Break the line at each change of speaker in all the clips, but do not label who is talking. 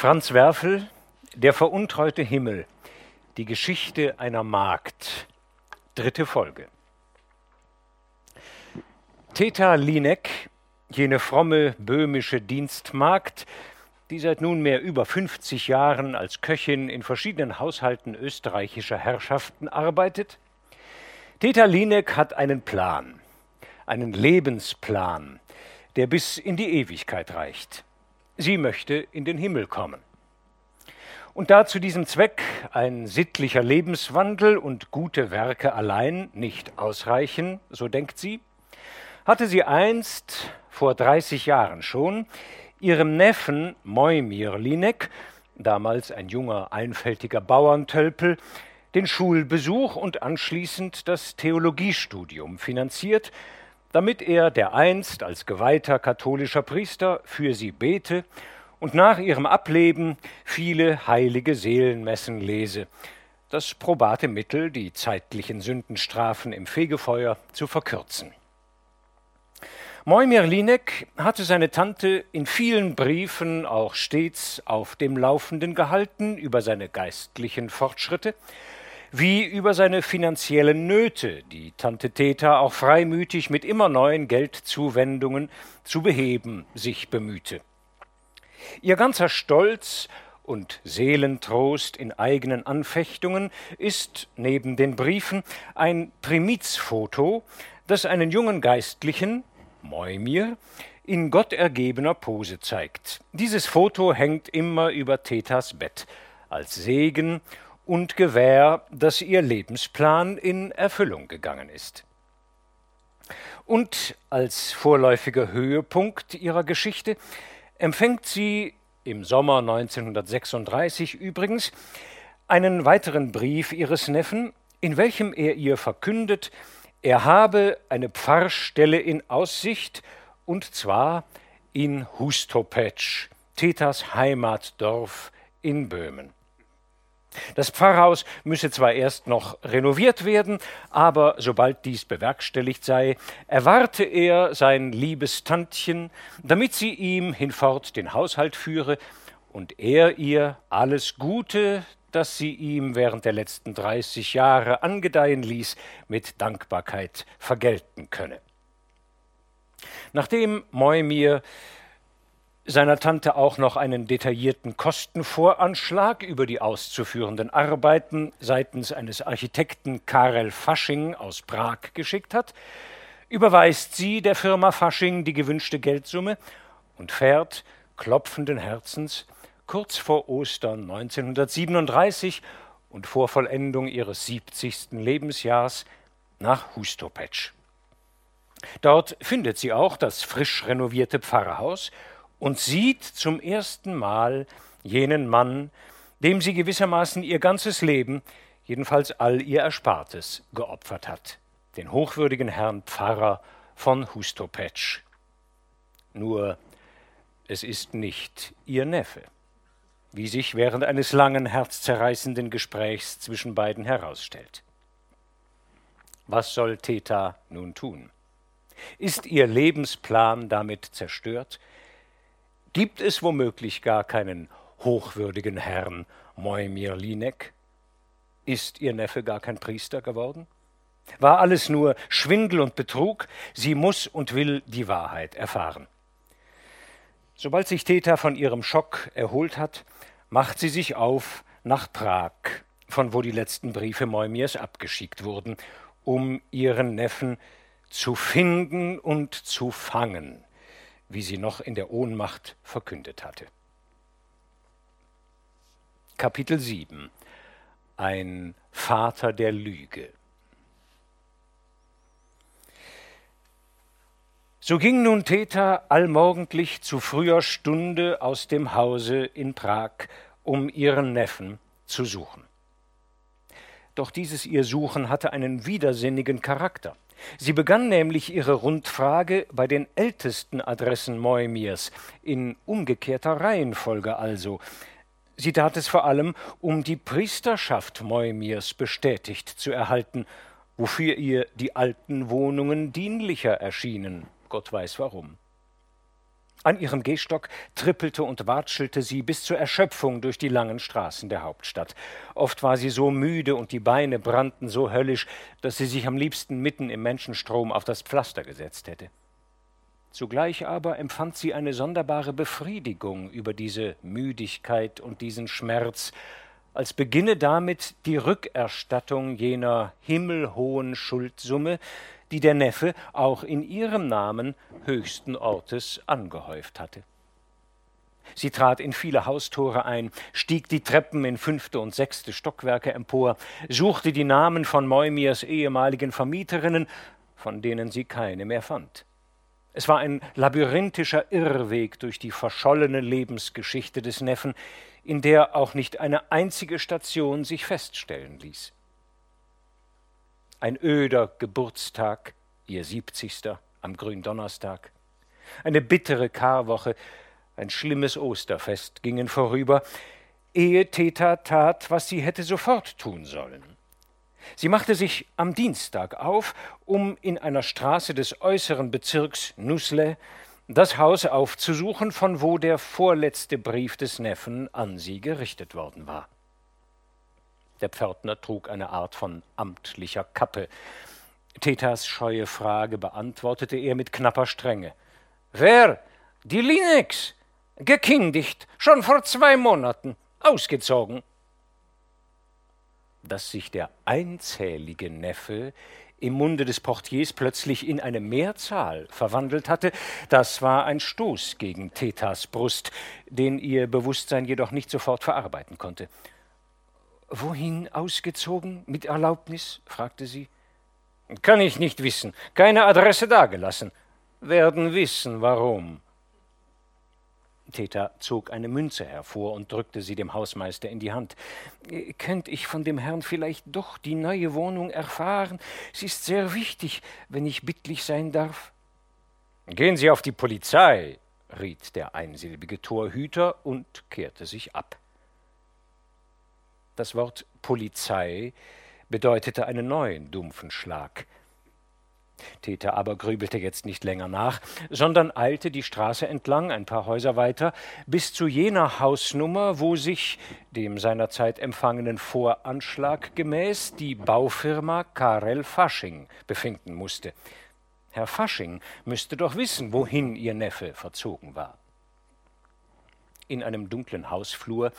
Franz Werfel, Der veruntreute Himmel, die Geschichte einer Magd, dritte Folge. Theta Linek, jene fromme böhmische Dienstmagd, die seit nunmehr über 50 Jahren als Köchin in verschiedenen Haushalten österreichischer Herrschaften arbeitet. Theta Linek hat einen Plan, einen Lebensplan, der bis in die Ewigkeit reicht. Sie möchte in den Himmel kommen. Und da zu diesem Zweck ein sittlicher Lebenswandel und gute Werke allein nicht ausreichen, so denkt sie, hatte sie einst, vor 30 Jahren schon, ihrem Neffen Moimir Linek, damals ein junger, einfältiger Bauerntölpel, den Schulbesuch und anschließend das Theologiestudium finanziert, damit er dereinst als geweihter katholischer Priester für sie bete und nach ihrem Ableben viele heilige Seelenmessen lese, das probate Mittel, die zeitlichen Sündenstrafen im Fegefeuer zu verkürzen. Moimir Linek hatte seine Tante in vielen Briefen auch stets auf dem Laufenden gehalten über seine geistlichen Fortschritte, wie über seine finanziellen Nöte, die Tante Theta auch freimütig mit immer neuen Geldzuwendungen zu beheben sich bemühte. Ihr ganzer Stolz und Seelentrost in eigenen Anfechtungen ist neben den Briefen ein Primizfoto, das einen jungen Geistlichen, Moimir, in gottergebener Pose zeigt. Dieses Foto hängt immer über Thetas Bett, als Segen und Gewähr, dass ihr Lebensplan in Erfüllung gegangen ist. Und als vorläufiger Höhepunkt ihrer Geschichte empfängt sie im Sommer 1936 übrigens einen weiteren Brief ihres Neffen, in welchem er ihr verkündet, er habe eine Pfarrstelle in Aussicht, und zwar in Hustopetsch, Thetas Heimatdorf in Böhmen. Das Pfarrhaus müsse zwar erst noch renoviert werden, aber sobald dies bewerkstelligt sei, erwarte er sein liebes Tantchen, damit sie ihm hinfort den Haushalt führe und er ihr alles Gute, das sie ihm während der letzten dreißig Jahre angedeihen ließ, mit Dankbarkeit vergelten könne. Nachdem Moimir seiner Tante auch noch einen detaillierten Kostenvoranschlag über die auszuführenden Arbeiten seitens eines Architekten Karel Fasching aus Prag geschickt hat, überweist sie der Firma Fasching die gewünschte Geldsumme und fährt klopfenden Herzens kurz vor Ostern 1937 und vor Vollendung ihres 70. Lebensjahrs nach Hustopetsch. Dort findet sie auch das frisch renovierte Pfarrhaus und sieht zum ersten Mal jenen Mann, dem sie gewissermaßen ihr ganzes Leben, jedenfalls all ihr Erspartes, geopfert hat, den hochwürdigen Herrn Pfarrer von Hustopetsch. Nur es ist nicht ihr Neffe, wie sich während eines langen, herzzerreißenden Gesprächs zwischen beiden herausstellt. Was soll Theta nun tun? Ist ihr Lebensplan damit zerstört? Gibt es womöglich gar keinen hochwürdigen Herrn Moimir Linek? Ist ihr Neffe gar kein Priester geworden? War alles nur Schwindel und Betrug? Sie muss und will die Wahrheit erfahren. Sobald sich Theta von ihrem Schock erholt hat, macht sie sich auf nach Prag, von wo die letzten Briefe Moimirs abgeschickt wurden, um ihren Neffen zu finden und zu fangen wie sie noch in der Ohnmacht verkündet hatte. Kapitel 7 Ein Vater der Lüge So ging nun Theta allmorgendlich zu früher Stunde aus dem Hause in Prag, um ihren Neffen zu suchen. Doch dieses ihr Suchen hatte einen widersinnigen Charakter. Sie begann nämlich ihre Rundfrage bei den ältesten Adressen Moimirs, in umgekehrter Reihenfolge also. Sie tat es vor allem, um die Priesterschaft Moimirs bestätigt zu erhalten, wofür ihr die alten Wohnungen dienlicher erschienen, Gott weiß warum. An ihrem Gehstock trippelte und watschelte sie bis zur Erschöpfung durch die langen Straßen der Hauptstadt. Oft war sie so müde und die Beine brannten so höllisch, dass sie sich am liebsten mitten im Menschenstrom auf das Pflaster gesetzt hätte. Zugleich aber empfand sie eine sonderbare Befriedigung über diese Müdigkeit und diesen Schmerz, als beginne damit die Rückerstattung jener himmelhohen Schuldsumme, die der Neffe auch in ihrem Namen höchsten Ortes angehäuft hatte. Sie trat in viele Haustore ein, stieg die Treppen in fünfte und sechste Stockwerke empor, suchte die Namen von Moimirs ehemaligen Vermieterinnen, von denen sie keine mehr fand. Es war ein labyrinthischer Irrweg durch die verschollene Lebensgeschichte des Neffen, in der auch nicht eine einzige Station sich feststellen ließ ein öder Geburtstag, ihr siebzigster am Gründonnerstag, eine bittere Karwoche, ein schlimmes Osterfest gingen vorüber, ehe Theta tat, was sie hätte sofort tun sollen. Sie machte sich am Dienstag auf, um in einer Straße des äußeren Bezirks Nusle das Haus aufzusuchen, von wo der vorletzte Brief des Neffen an sie gerichtet worden war. Der Pförtner trug eine Art von amtlicher Kappe. Thetas scheue Frage beantwortete er mit knapper Strenge. Wer? Die Linex. Gekindigt, schon vor zwei Monaten, ausgezogen. Dass sich der einzählige Neffe im Munde des Portiers plötzlich in eine Mehrzahl verwandelt hatte, das war ein Stoß gegen Thetas Brust, den ihr Bewusstsein jedoch nicht sofort verarbeiten konnte. Wohin ausgezogen, mit Erlaubnis? fragte sie. Kann ich nicht wissen. Keine Adresse dagelassen. Werden wissen, warum. Theta zog eine Münze hervor und drückte sie dem Hausmeister in die Hand. Könnt ich von dem Herrn vielleicht doch die neue Wohnung erfahren? Sie ist sehr wichtig, wenn ich bittlich sein darf. Gehen Sie auf die Polizei, riet der einsilbige Torhüter und kehrte sich ab. Das Wort Polizei bedeutete einen neuen dumpfen Schlag. Täter aber grübelte jetzt nicht länger nach, sondern eilte die Straße entlang, ein paar Häuser weiter, bis zu jener Hausnummer, wo sich, dem seinerzeit empfangenen Voranschlag gemäß, die Baufirma Karel Fasching befinden musste. Herr Fasching müsste doch wissen, wohin ihr Neffe verzogen war. In einem dunklen Hausflur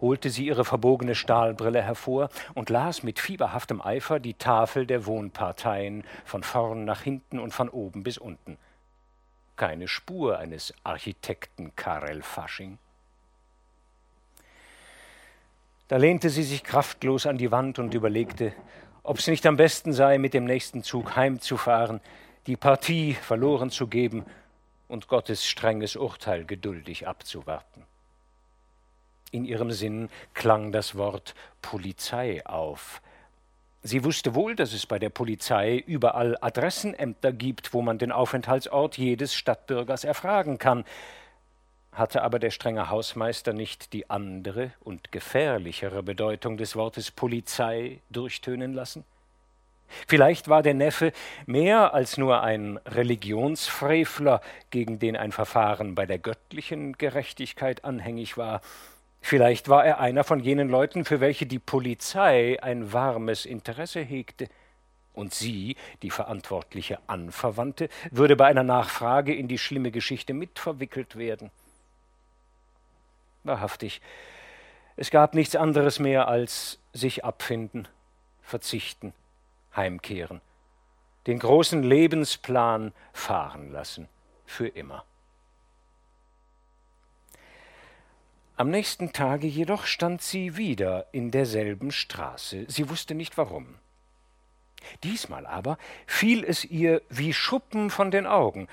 holte sie ihre verbogene Stahlbrille hervor und las mit fieberhaftem Eifer die Tafel der Wohnparteien von vorn nach hinten und von oben bis unten. Keine Spur eines Architekten Karel Fasching. Da lehnte sie sich kraftlos an die Wand und überlegte, ob es nicht am besten sei, mit dem nächsten Zug heimzufahren, die Partie verloren zu geben und Gottes strenges Urteil geduldig abzuwarten. In ihrem Sinn klang das Wort Polizei auf. Sie wusste wohl, dass es bei der Polizei überall Adressenämter gibt, wo man den Aufenthaltsort jedes Stadtbürgers erfragen kann, hatte aber der strenge Hausmeister nicht die andere und gefährlichere Bedeutung des Wortes Polizei durchtönen lassen? Vielleicht war der Neffe mehr als nur ein Religionsfrevler, gegen den ein Verfahren bei der göttlichen Gerechtigkeit anhängig war, Vielleicht war er einer von jenen Leuten, für welche die Polizei ein warmes Interesse hegte. Und sie, die verantwortliche Anverwandte, würde bei einer Nachfrage in die schlimme Geschichte mitverwickelt werden. Wahrhaftig, es gab nichts anderes mehr als sich abfinden, verzichten, heimkehren, den großen Lebensplan fahren lassen, für immer. Am nächsten Tage jedoch stand sie wieder in derselben Straße, sie wusste nicht warum. Diesmal aber fiel es ihr wie Schuppen von den Augen,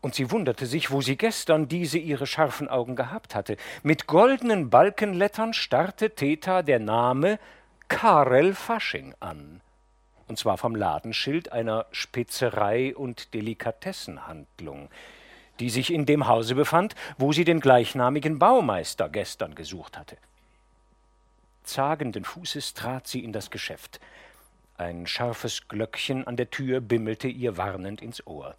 und sie wunderte sich, wo sie gestern diese ihre scharfen Augen gehabt hatte. Mit goldenen Balkenlettern starrte Theta der Name Karel Fasching an, und zwar vom Ladenschild einer Spezerei und Delikatessenhandlung, die sich in dem Hause befand, wo sie den gleichnamigen Baumeister gestern gesucht hatte. Zagenden Fußes trat sie in das Geschäft. Ein scharfes Glöckchen an der Tür bimmelte ihr warnend ins Ohr.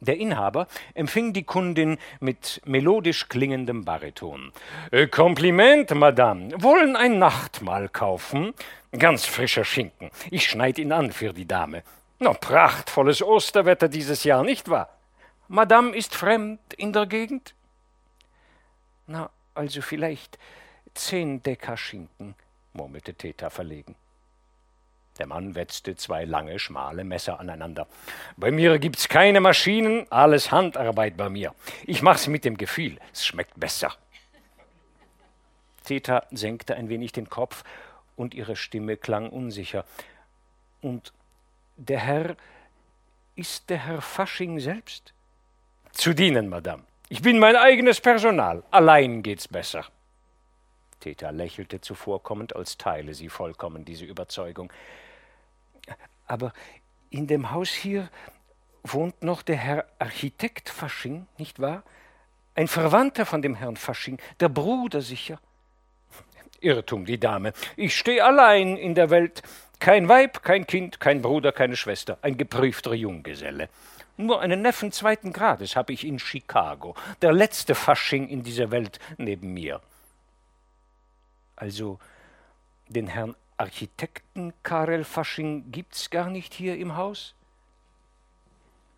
Der Inhaber empfing die Kundin mit melodisch klingendem Bariton. Äh, Kompliment, Madame. Wollen ein Nachtmahl kaufen? Ganz frischer Schinken. Ich schneid ihn an für die Dame. Na, prachtvolles Osterwetter dieses Jahr, nicht wahr? Madame ist fremd in der Gegend? Na, also vielleicht zehn Decker Schinken, murmelte Theta verlegen. Der Mann wetzte zwei lange, schmale Messer aneinander. Bei mir gibt's keine Maschinen, alles Handarbeit bei mir. Ich mach's mit dem Gefühl, es schmeckt besser. Theta senkte ein wenig den Kopf und ihre Stimme klang unsicher. Und der Herr ist der Herr Fasching selbst? Zu dienen, Madame. Ich bin mein eigenes Personal. Allein geht's besser. Theta lächelte zuvorkommend, als teile sie vollkommen diese Überzeugung. Aber in dem Haus hier wohnt noch der Herr Architekt Fasching, nicht wahr? Ein Verwandter von dem Herrn Fasching, der Bruder sicher. Irrtum, die Dame. Ich stehe allein in der Welt. Kein Weib, kein Kind, kein Bruder, keine Schwester. Ein geprüfter Junggeselle. Nur einen Neffen zweiten Grades habe ich in Chicago. Der letzte Fasching in dieser Welt neben mir. Also den Herrn Architekten Karel Fasching gibt's gar nicht hier im Haus?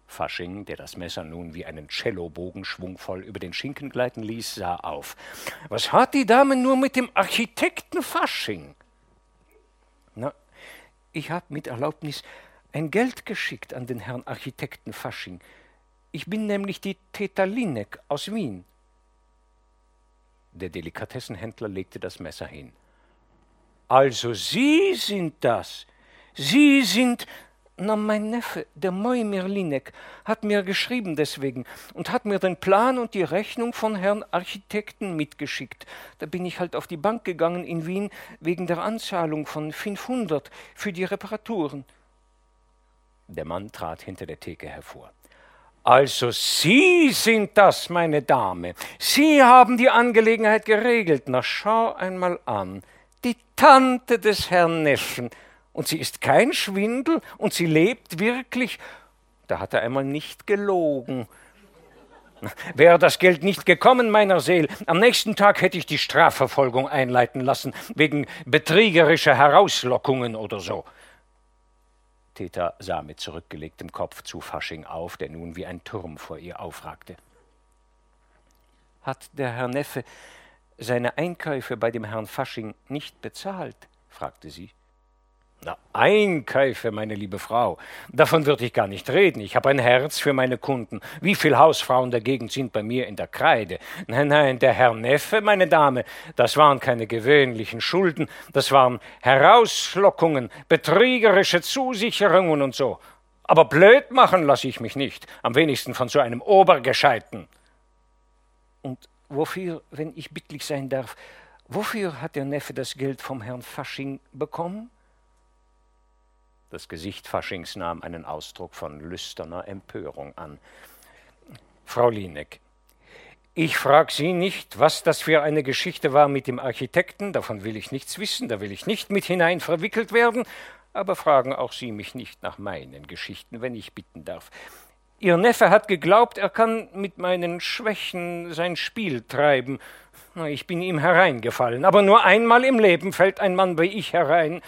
Fasching, der das Messer nun wie einen Cellobogen schwungvoll über den Schinken gleiten ließ, sah auf. Was hat die Dame nur mit dem Architekten Fasching? Na, ich hab mit Erlaubnis ein Geld geschickt an den Herrn Architekten Fasching. Ich bin nämlich die Teta Linek aus Wien. Der Delikatessenhändler legte das Messer hin. Also Sie sind das. Sie sind. Na, mein Neffe, der Moimir Linek, hat mir geschrieben deswegen und hat mir den Plan und die Rechnung von Herrn Architekten mitgeschickt. Da bin ich halt auf die Bank gegangen in Wien wegen der Anzahlung von 500 für die Reparaturen. Der Mann trat hinter der Theke hervor. Also Sie sind das, meine Dame. Sie haben die Angelegenheit geregelt. Na, schau einmal an die Tante des Herrn Neffen. Und sie ist kein Schwindel und sie lebt wirklich. Da hat er einmal nicht gelogen. Wäre das Geld nicht gekommen, meiner Seel, am nächsten Tag hätte ich die Strafverfolgung einleiten lassen, wegen betrügerischer Herauslockungen oder so. Theta sah mit zurückgelegtem Kopf zu Fasching auf, der nun wie ein Turm vor ihr aufragte. Hat der Herr Neffe seine Einkäufe bei dem Herrn Fasching nicht bezahlt? fragte sie. Na, Einkäufe, meine liebe Frau, davon würde ich gar nicht reden. Ich habe ein Herz für meine Kunden. Wie viele Hausfrauen dagegen sind bei mir in der Kreide? Nein, nein, der Herr Neffe, meine Dame, das waren keine gewöhnlichen Schulden, das waren Herauslockungen, betrügerische Zusicherungen und so. Aber blöd machen lasse ich mich nicht, am wenigsten von so einem Obergescheiten. Und Wofür, wenn ich bittlich sein darf, wofür hat der Neffe das Geld vom Herrn Fasching bekommen? Das Gesicht Faschings nahm einen Ausdruck von lüsterner Empörung an. Frau Lieneck, ich frage Sie nicht, was das für eine Geschichte war mit dem Architekten, davon will ich nichts wissen, da will ich nicht mit hinein verwickelt werden, aber fragen auch Sie mich nicht nach meinen Geschichten, wenn ich bitten darf. Ihr Neffe hat geglaubt, er kann mit meinen Schwächen sein Spiel treiben. Ich bin ihm hereingefallen, aber nur einmal im Leben fällt ein Mann wie ich herein.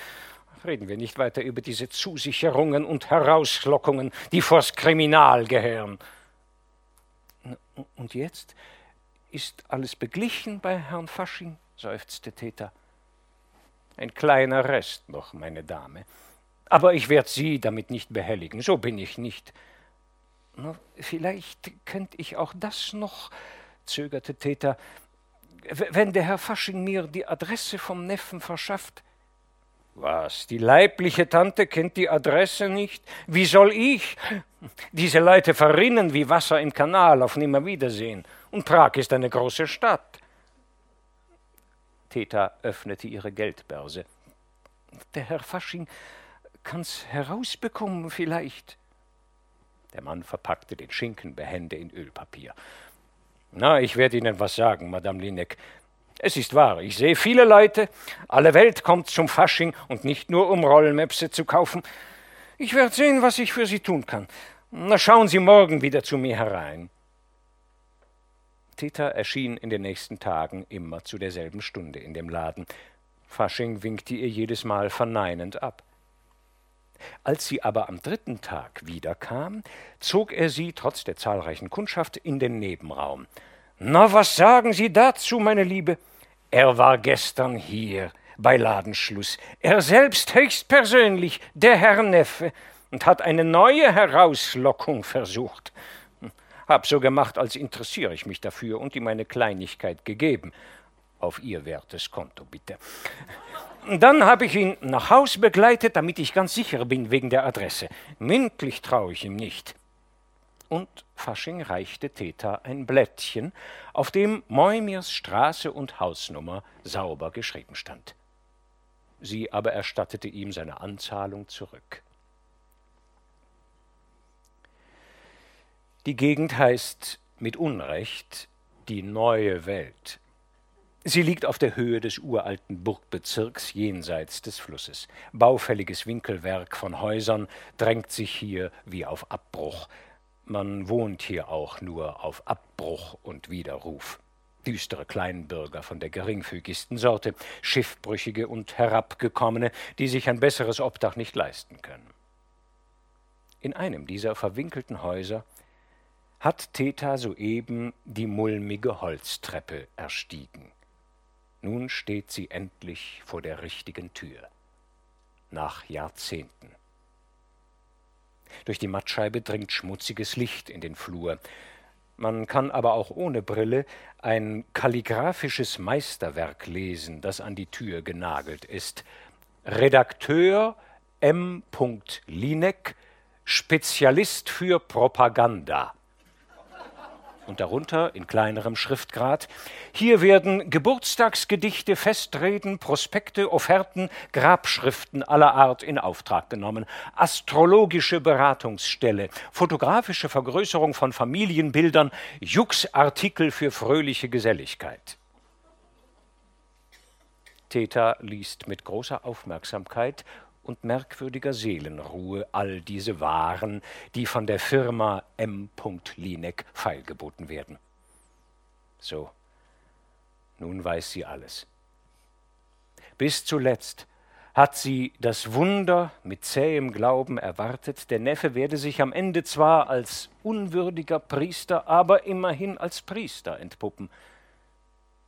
Reden wir nicht weiter über diese Zusicherungen und Herauslockungen, die vors Kriminal gehören. Und jetzt ist alles beglichen bei Herrn Fasching, seufzte Täter. Ein kleiner Rest noch, meine Dame. Aber ich werde Sie damit nicht behelligen, so bin ich nicht. Vielleicht könnte ich auch das noch, zögerte Täter, wenn der Herr Fasching mir die Adresse vom Neffen verschafft. Was, die leibliche Tante kennt die Adresse nicht? Wie soll ich? Diese Leute verrinnen wie Wasser im Kanal auf Nimmerwiedersehen. Und Prag ist eine große Stadt. Theta öffnete ihre Geldbörse. Der Herr Fasching kann's herausbekommen vielleicht. Der Mann verpackte den Schinken behende in Ölpapier. Na, ich werde Ihnen was sagen, Madame Lineck. Es ist wahr, ich sehe viele Leute, alle Welt kommt zum Fasching und nicht nur um Rollmäpse zu kaufen. Ich werde sehen, was ich für Sie tun kann. Na, schauen Sie morgen wieder zu mir herein. Theta erschien in den nächsten Tagen immer zu derselben Stunde in dem Laden. Fasching winkte ihr jedes Mal verneinend ab. Als sie aber am dritten Tag wiederkam, zog er sie trotz der zahlreichen Kundschaft in den Nebenraum. Na, was sagen Sie dazu, meine Liebe? Er war gestern hier bei Ladenschluss, er selbst höchstpersönlich, der Herr Neffe, und hat eine neue Herauslockung versucht. Hab so gemacht, als interessiere ich mich dafür und ihm eine Kleinigkeit gegeben. Auf Ihr wertes Konto, bitte. Dann habe ich ihn nach Haus begleitet, damit ich ganz sicher bin wegen der Adresse. Mündlich traue ich ihm nicht. Und Fasching reichte Theta ein Blättchen, auf dem Moimirs Straße und Hausnummer sauber geschrieben stand. Sie aber erstattete ihm seine Anzahlung zurück. Die Gegend heißt mit Unrecht die neue Welt. Sie liegt auf der Höhe des uralten Burgbezirks jenseits des Flusses. Baufälliges Winkelwerk von Häusern drängt sich hier wie auf Abbruch. Man wohnt hier auch nur auf Abbruch und Widerruf. Düstere Kleinbürger von der geringfügigsten Sorte, Schiffbrüchige und Herabgekommene, die sich ein besseres Obdach nicht leisten können. In einem dieser verwinkelten Häuser hat Theta soeben die mulmige Holztreppe erstiegen. Nun steht sie endlich vor der richtigen Tür. Nach Jahrzehnten. Durch die Mattscheibe dringt schmutziges Licht in den Flur. Man kann aber auch ohne Brille ein kalligraphisches Meisterwerk lesen, das an die Tür genagelt ist. Redakteur M. Linek, Spezialist für Propaganda und darunter in kleinerem Schriftgrad. Hier werden Geburtstagsgedichte, Festreden, Prospekte, Offerten, Grabschriften aller Art in Auftrag genommen, astrologische Beratungsstelle, fotografische Vergrößerung von Familienbildern, Jux-Artikel für fröhliche Geselligkeit. Theta liest mit großer Aufmerksamkeit und merkwürdiger Seelenruhe all diese Waren, die von der Firma M. Linek feilgeboten werden. So, nun weiß sie alles. Bis zuletzt hat sie das Wunder mit zähem Glauben erwartet, der Neffe werde sich am Ende zwar als unwürdiger Priester, aber immerhin als Priester entpuppen.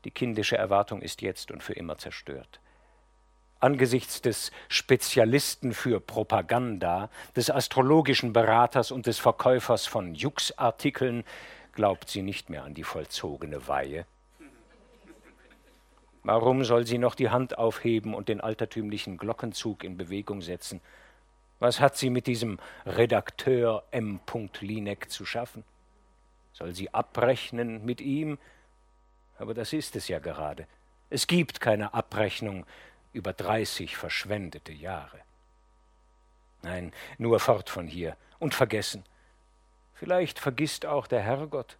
Die kindische Erwartung ist jetzt und für immer zerstört angesichts des Spezialisten für Propaganda, des astrologischen Beraters und des Verkäufers von Jux-Artikeln, glaubt sie nicht mehr an die vollzogene Weihe. Warum soll sie noch die Hand aufheben und den altertümlichen Glockenzug in Bewegung setzen? Was hat sie mit diesem Redakteur M. Linek zu schaffen? Soll sie abrechnen mit ihm? Aber das ist es ja gerade. Es gibt keine Abrechnung über dreißig verschwendete Jahre. Nein, nur fort von hier und vergessen. Vielleicht vergisst auch der Herrgott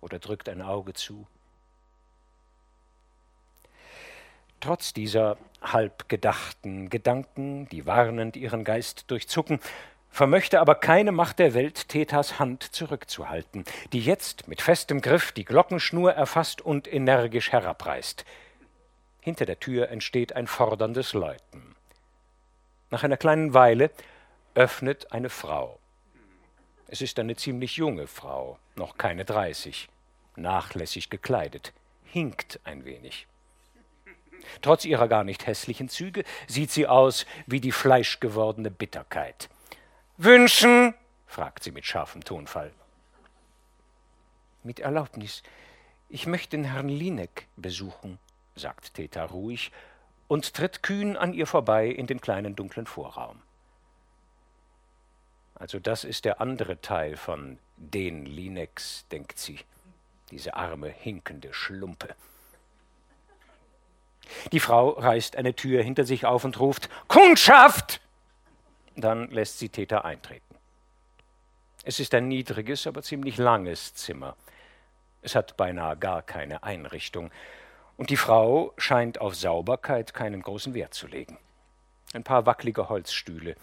oder drückt ein Auge zu. Trotz dieser halbgedachten Gedanken, die warnend ihren Geist durchzucken, vermöchte aber keine Macht der Welt Thetas Hand zurückzuhalten, die jetzt mit festem Griff die Glockenschnur erfasst und energisch herabreißt. Hinter der Tür entsteht ein forderndes Läuten. Nach einer kleinen Weile öffnet eine Frau. Es ist eine ziemlich junge Frau, noch keine dreißig, nachlässig gekleidet, hinkt ein wenig. Trotz ihrer gar nicht hässlichen Züge sieht sie aus wie die fleischgewordene Bitterkeit. Wünschen? fragt sie mit scharfem Tonfall. Mit Erlaubnis, ich möchte den Herrn Linek besuchen, sagt Theta ruhig und tritt kühn an ihr vorbei in den kleinen dunklen Vorraum. Also das ist der andere Teil von den Linex, denkt sie, diese arme, hinkende Schlumpe. Die Frau reißt eine Tür hinter sich auf und ruft Kundschaft. Dann lässt sie Theta eintreten. Es ist ein niedriges, aber ziemlich langes Zimmer. Es hat beinahe gar keine Einrichtung. Und die Frau scheint auf Sauberkeit keinen großen Wert zu legen. Ein paar wackelige Holzstühle,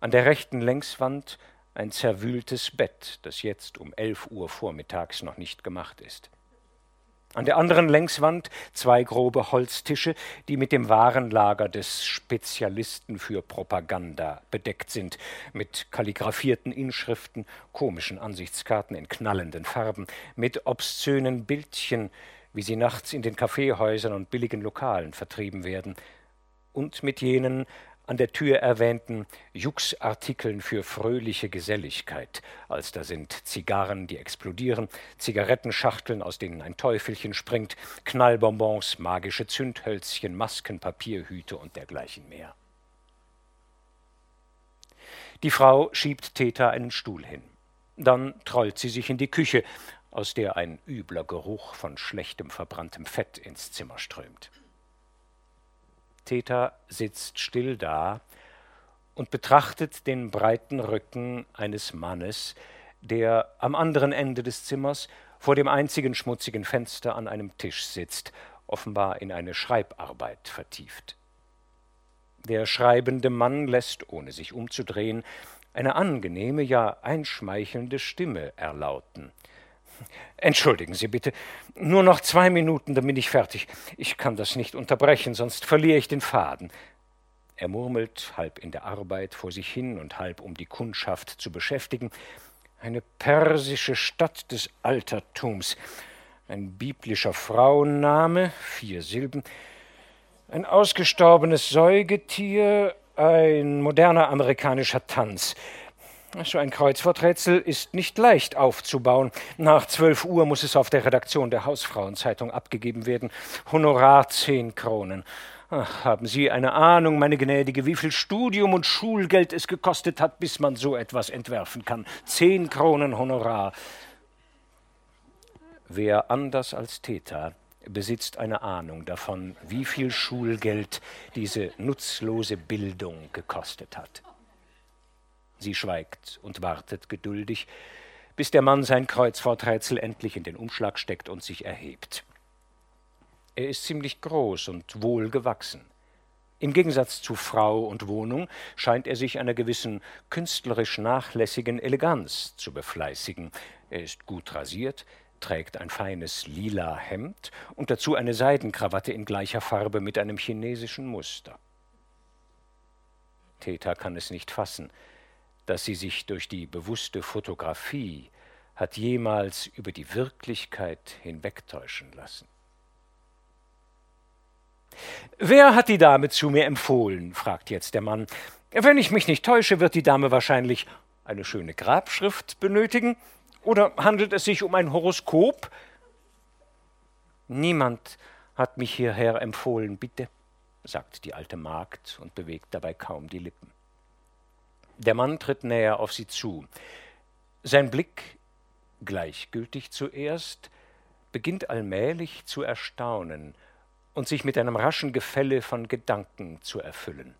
an der rechten Längswand ein zerwühltes Bett, das jetzt um elf Uhr vormittags noch nicht gemacht ist. An der anderen Längswand zwei grobe Holztische, die mit dem Warenlager des Spezialisten für Propaganda bedeckt sind, mit kalligraphierten Inschriften, komischen Ansichtskarten in knallenden Farben, mit obszönen Bildchen, wie sie nachts in den Kaffeehäusern und billigen Lokalen vertrieben werden, und mit jenen an der Tür erwähnten Jux-Artikeln für fröhliche Geselligkeit, als da sind Zigarren, die explodieren, Zigarettenschachteln, aus denen ein Teufelchen springt, Knallbonbons, magische Zündhölzchen, Masken, Papierhüte und dergleichen mehr. Die Frau schiebt Theta einen Stuhl hin. Dann trollt sie sich in die Küche, aus der ein übler Geruch von schlechtem verbranntem Fett ins Zimmer strömt. Täter sitzt still da und betrachtet den breiten Rücken eines Mannes, der am anderen Ende des Zimmers vor dem einzigen schmutzigen Fenster an einem Tisch sitzt, offenbar in eine Schreibarbeit vertieft. Der schreibende Mann lässt, ohne sich umzudrehen, eine angenehme, ja einschmeichelnde Stimme erlauten. Entschuldigen Sie bitte, nur noch zwei Minuten, dann bin ich fertig. Ich kann das nicht unterbrechen, sonst verliere ich den Faden. Er murmelt, halb in der Arbeit vor sich hin und halb um die Kundschaft zu beschäftigen. Eine persische Stadt des Altertums, ein biblischer Frauenname, vier Silben, ein ausgestorbenes Säugetier, ein moderner amerikanischer Tanz. So ein Kreuzworträtsel ist nicht leicht aufzubauen. Nach zwölf Uhr muss es auf der Redaktion der Hausfrauenzeitung abgegeben werden. Honorar zehn Kronen. Ach, haben Sie eine Ahnung, meine Gnädige, wie viel Studium und Schulgeld es gekostet hat, bis man so etwas entwerfen kann? Zehn Kronen Honorar. Wer anders als Theta besitzt eine Ahnung davon, wie viel Schulgeld diese nutzlose Bildung gekostet hat. Sie schweigt und wartet geduldig, bis der Mann sein Kreuzworträtsel endlich in den Umschlag steckt und sich erhebt. Er ist ziemlich groß und wohlgewachsen. Im Gegensatz zu Frau und Wohnung scheint er sich einer gewissen künstlerisch nachlässigen Eleganz zu befleißigen. Er ist gut rasiert, trägt ein feines lila Hemd und dazu eine Seidenkrawatte in gleicher Farbe mit einem chinesischen Muster. Theta kann es nicht fassen dass sie sich durch die bewusste Fotografie hat jemals über die Wirklichkeit hinwegtäuschen lassen. Wer hat die Dame zu mir empfohlen? fragt jetzt der Mann. Wenn ich mich nicht täusche, wird die Dame wahrscheinlich eine schöne Grabschrift benötigen. Oder handelt es sich um ein Horoskop? Niemand hat mich hierher empfohlen, bitte, sagt die alte Magd und bewegt dabei kaum die Lippen. Der Mann tritt näher auf sie zu. Sein Blick, gleichgültig zuerst, beginnt allmählich zu erstaunen und sich mit einem raschen Gefälle von Gedanken zu erfüllen.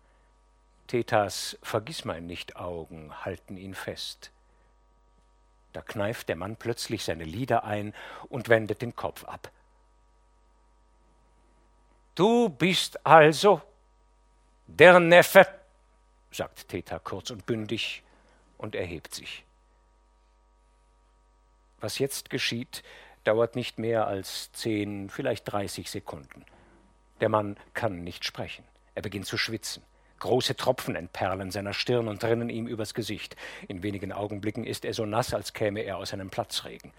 Thetas Vergissmeinnicht-Augen halten ihn fest. Da kneift der Mann plötzlich seine Lider ein und wendet den Kopf ab. Du bist also der Neffe sagt Theta kurz und bündig und erhebt sich. Was jetzt geschieht, dauert nicht mehr als zehn, vielleicht dreißig Sekunden. Der Mann kann nicht sprechen. Er beginnt zu schwitzen. Große Tropfen entperlen seiner Stirn und rinnen ihm übers Gesicht. In wenigen Augenblicken ist er so nass, als käme er aus einem Platzregen.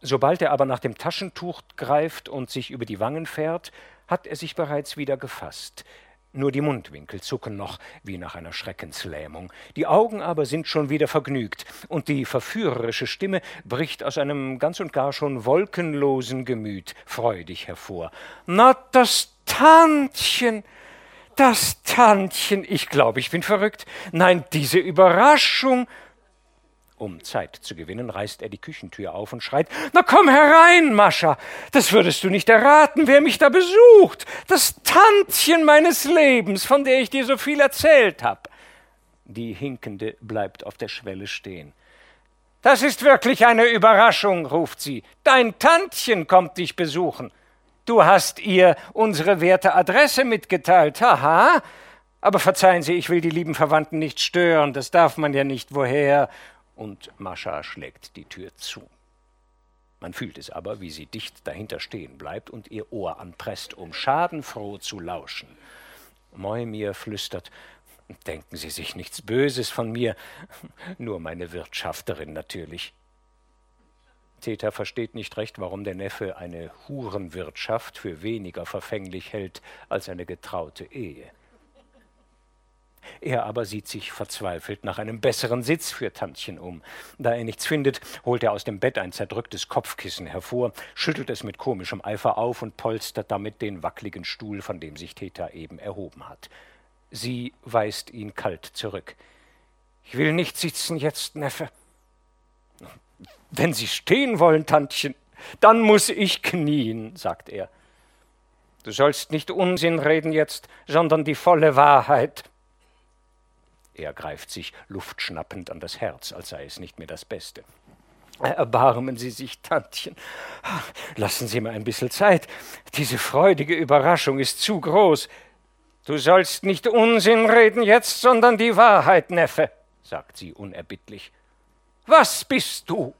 Sobald er aber nach dem Taschentuch greift und sich über die Wangen fährt, hat er sich bereits wieder gefasst. Nur die Mundwinkel zucken noch wie nach einer Schreckenslähmung, die Augen aber sind schon wieder vergnügt, und die verführerische Stimme bricht aus einem ganz und gar schon wolkenlosen Gemüt freudig hervor. Na, das Tantchen! Das Tantchen! Ich glaube, ich bin verrückt. Nein, diese Überraschung! Um Zeit zu gewinnen, reißt er die Küchentür auf und schreit Na komm herein, Mascha. Das würdest du nicht erraten, wer mich da besucht. Das Tantchen meines Lebens, von der ich dir so viel erzählt hab. Die Hinkende bleibt auf der Schwelle stehen. Das ist wirklich eine Überraschung, ruft sie. Dein Tantchen kommt dich besuchen. Du hast ihr unsere werte Adresse mitgeteilt. Haha. Aber verzeihen Sie, ich will die lieben Verwandten nicht stören, das darf man ja nicht, woher? Und Mascha schlägt die Tür zu. Man fühlt es aber, wie sie dicht dahinter stehen bleibt und ihr Ohr anpresst, um schadenfroh zu lauschen. Moimir flüstert, Denken Sie sich nichts Böses von mir, nur meine Wirtschafterin natürlich. Theta versteht nicht recht, warum der Neffe eine Hurenwirtschaft für weniger verfänglich hält als eine getraute Ehe. Er aber sieht sich verzweifelt nach einem besseren Sitz für Tantchen um. Da er nichts findet, holt er aus dem Bett ein zerdrücktes Kopfkissen hervor, schüttelt es mit komischem Eifer auf und polstert damit den wackligen Stuhl, von dem sich Theta eben erhoben hat. Sie weist ihn kalt zurück. Ich will nicht sitzen jetzt, Neffe. Wenn Sie stehen wollen, Tantchen, dann muss ich knien, sagt er. Du sollst nicht Unsinn reden jetzt, sondern die volle Wahrheit. Er greift sich luftschnappend an das Herz, als sei es nicht mehr das Beste. Erbarmen Sie sich, Tantchen. Lassen Sie mir ein bisschen Zeit. Diese freudige Überraschung ist zu groß. Du sollst nicht Unsinn reden jetzt, sondern die Wahrheit, Neffe, sagt sie unerbittlich. Was bist du?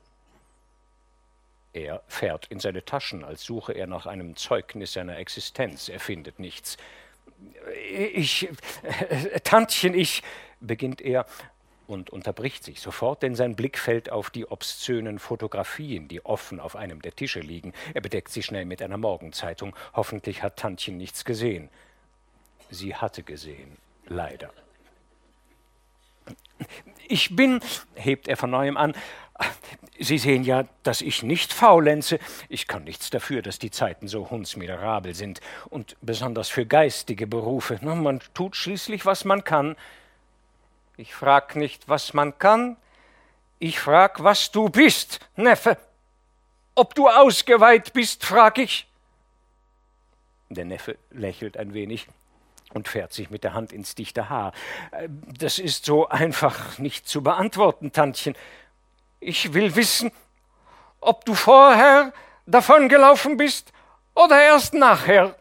Er fährt in seine Taschen, als suche er nach einem Zeugnis seiner Existenz. Er findet nichts. Ich, äh, Tantchen, ich, beginnt er und unterbricht sich sofort, denn sein Blick fällt auf die obszönen Fotografien, die offen auf einem der Tische liegen. Er bedeckt sie schnell mit einer Morgenzeitung. Hoffentlich hat Tantchen nichts gesehen. Sie hatte gesehen, leider. Ich bin, hebt er von neuem an, Sie sehen ja, dass ich nicht faulenze. Ich kann nichts dafür, dass die Zeiten so hundsmiserabel sind. Und besonders für geistige Berufe. Na, man tut schließlich, was man kann. Ich frag nicht, was man kann. Ich frag, was du bist, Neffe. Ob du ausgeweiht bist, frag ich. Der Neffe lächelt ein wenig und fährt sich mit der Hand ins dichte Haar. Das ist so einfach nicht zu beantworten, Tantchen. Ich will wissen, ob du vorher davongelaufen bist oder erst nachher.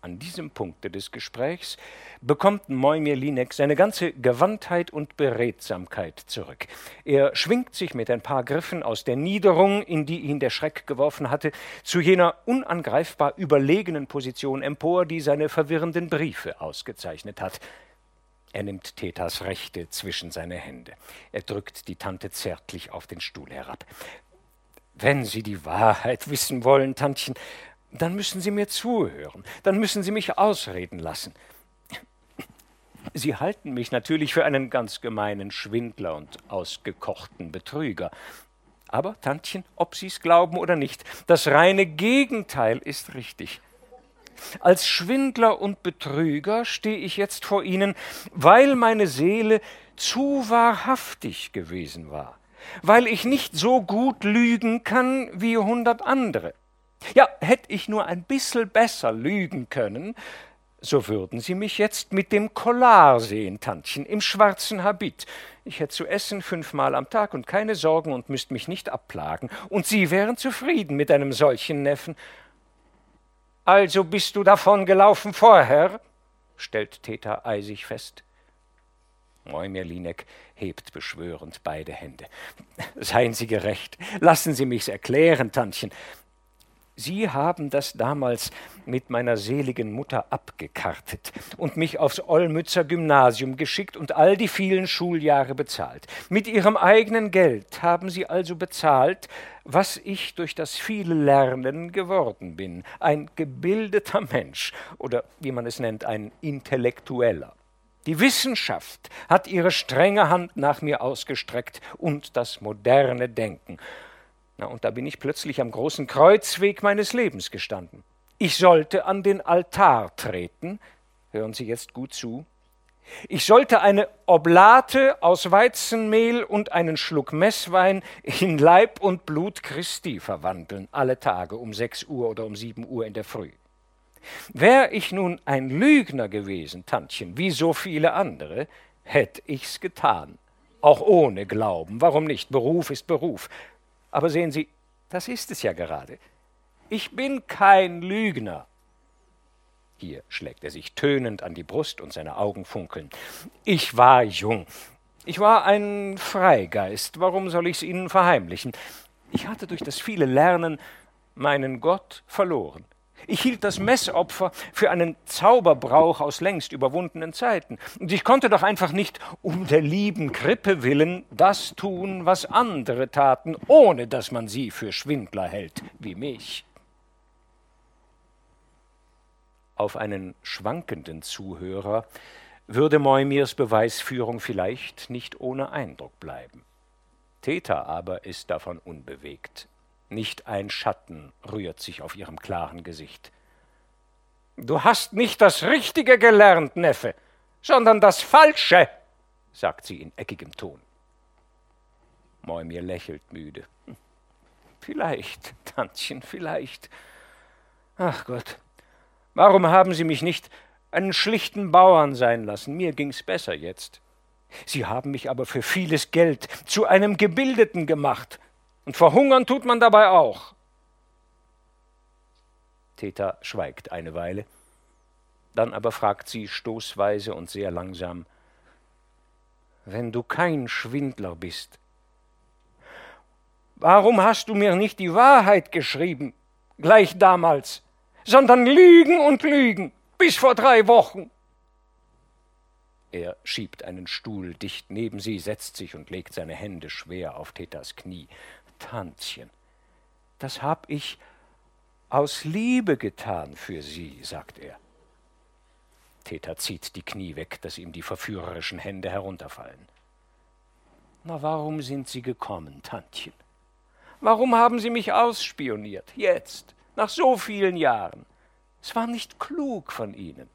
An diesem Punkte des Gesprächs bekommt Moimir Linek seine ganze Gewandtheit und Beredsamkeit zurück. Er schwingt sich mit ein paar Griffen aus der Niederung, in die ihn der Schreck geworfen hatte, zu jener unangreifbar überlegenen Position empor, die seine verwirrenden Briefe ausgezeichnet hat. Er nimmt Thetas Rechte zwischen seine Hände. Er drückt die Tante zärtlich auf den Stuhl herab. Wenn Sie die Wahrheit wissen wollen, Tantchen, dann müssen Sie mir zuhören, dann müssen Sie mich ausreden lassen. Sie halten mich natürlich für einen ganz gemeinen Schwindler und ausgekochten Betrüger. Aber, Tantchen, ob Sie's glauben oder nicht, das reine Gegenteil ist richtig. Als Schwindler und Betrüger stehe ich jetzt vor Ihnen, weil meine Seele zu wahrhaftig gewesen war, weil ich nicht so gut lügen kann wie hundert andere. Ja, hätte ich nur ein bissel besser lügen können, so würden Sie mich jetzt mit dem Collar sehen, Tantchen, im schwarzen Habit. Ich hätte zu essen fünfmal am Tag und keine Sorgen und müsst mich nicht abplagen. Und Sie wären zufrieden mit einem solchen Neffen. Also bist du davon gelaufen vorher? stellt Theta eisig fest. Moimir hebt beschwörend beide Hände. Seien Sie gerecht. Lassen Sie mich's erklären, Tantchen. Sie haben das damals mit meiner seligen Mutter abgekartet und mich aufs Olmützer Gymnasium geschickt und all die vielen Schuljahre bezahlt. Mit Ihrem eigenen Geld haben Sie also bezahlt, was ich durch das viele Lernen geworden bin, ein gebildeter Mensch oder wie man es nennt, ein Intellektueller. Die Wissenschaft hat ihre strenge Hand nach mir ausgestreckt und das moderne Denken. Na, und da bin ich plötzlich am großen Kreuzweg meines Lebens gestanden. Ich sollte an den Altar treten. Hören Sie jetzt gut zu. Ich sollte eine Oblate aus Weizenmehl und einen Schluck Messwein in Leib und Blut Christi verwandeln, alle Tage um sechs Uhr oder um sieben Uhr in der Früh. Wär ich nun ein Lügner gewesen, Tantchen, wie so viele andere, hätt ich's getan. Auch ohne Glauben. Warum nicht? Beruf ist Beruf. Aber sehen Sie, das ist es ja gerade. Ich bin kein Lügner. Hier schlägt er sich tönend an die Brust und seine Augen funkeln. Ich war jung. Ich war ein Freigeist. Warum soll ich's Ihnen verheimlichen? Ich hatte durch das viele Lernen meinen Gott verloren. Ich hielt das Messopfer für einen Zauberbrauch aus längst überwundenen Zeiten. Und ich konnte doch einfach nicht um der lieben Krippe willen das tun, was andere taten, ohne dass man sie für Schwindler hält, wie mich. Auf einen schwankenden Zuhörer würde Moimirs Beweisführung vielleicht nicht ohne Eindruck bleiben. Theta aber ist davon unbewegt. Nicht ein Schatten rührt sich auf ihrem klaren Gesicht. Du hast nicht das Richtige gelernt, Neffe, sondern das Falsche, sagt sie in eckigem Ton. Moimir lächelt müde. Vielleicht, Tantchen, vielleicht. Ach Gott, warum haben Sie mich nicht einen schlichten Bauern sein lassen? Mir ging's besser jetzt. Sie haben mich aber für vieles Geld zu einem Gebildeten gemacht. Und verhungern tut man dabei auch. Theta schweigt eine Weile. Dann aber fragt sie stoßweise und sehr langsam: Wenn du kein Schwindler bist, warum hast du mir nicht die Wahrheit geschrieben, gleich damals, sondern Lügen und Lügen, bis vor drei Wochen? Er schiebt einen Stuhl dicht neben sie, setzt sich und legt seine Hände schwer auf Thetas Knie. Tantchen, das hab ich aus Liebe getan für Sie, sagt er. Theta zieht die Knie weg, dass ihm die verführerischen Hände herunterfallen. Na, warum sind Sie gekommen, Tantchen? Warum haben Sie mich ausspioniert, jetzt, nach so vielen Jahren? Es war nicht klug von Ihnen.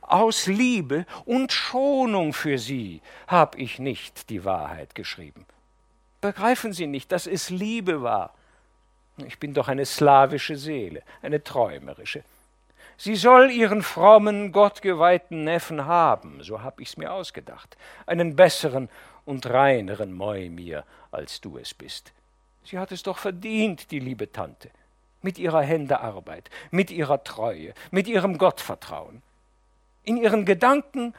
Aus Liebe und Schonung für Sie hab ich nicht die Wahrheit geschrieben. Begreifen Sie nicht, dass es Liebe war? Ich bin doch eine slawische Seele, eine träumerische. Sie soll ihren frommen, gottgeweihten Neffen haben, so hab ich's mir ausgedacht, einen besseren und reineren Moimir, als du es bist. Sie hat es doch verdient, die liebe Tante, mit ihrer Hände Arbeit, mit ihrer Treue, mit ihrem Gottvertrauen. In ihren Gedanken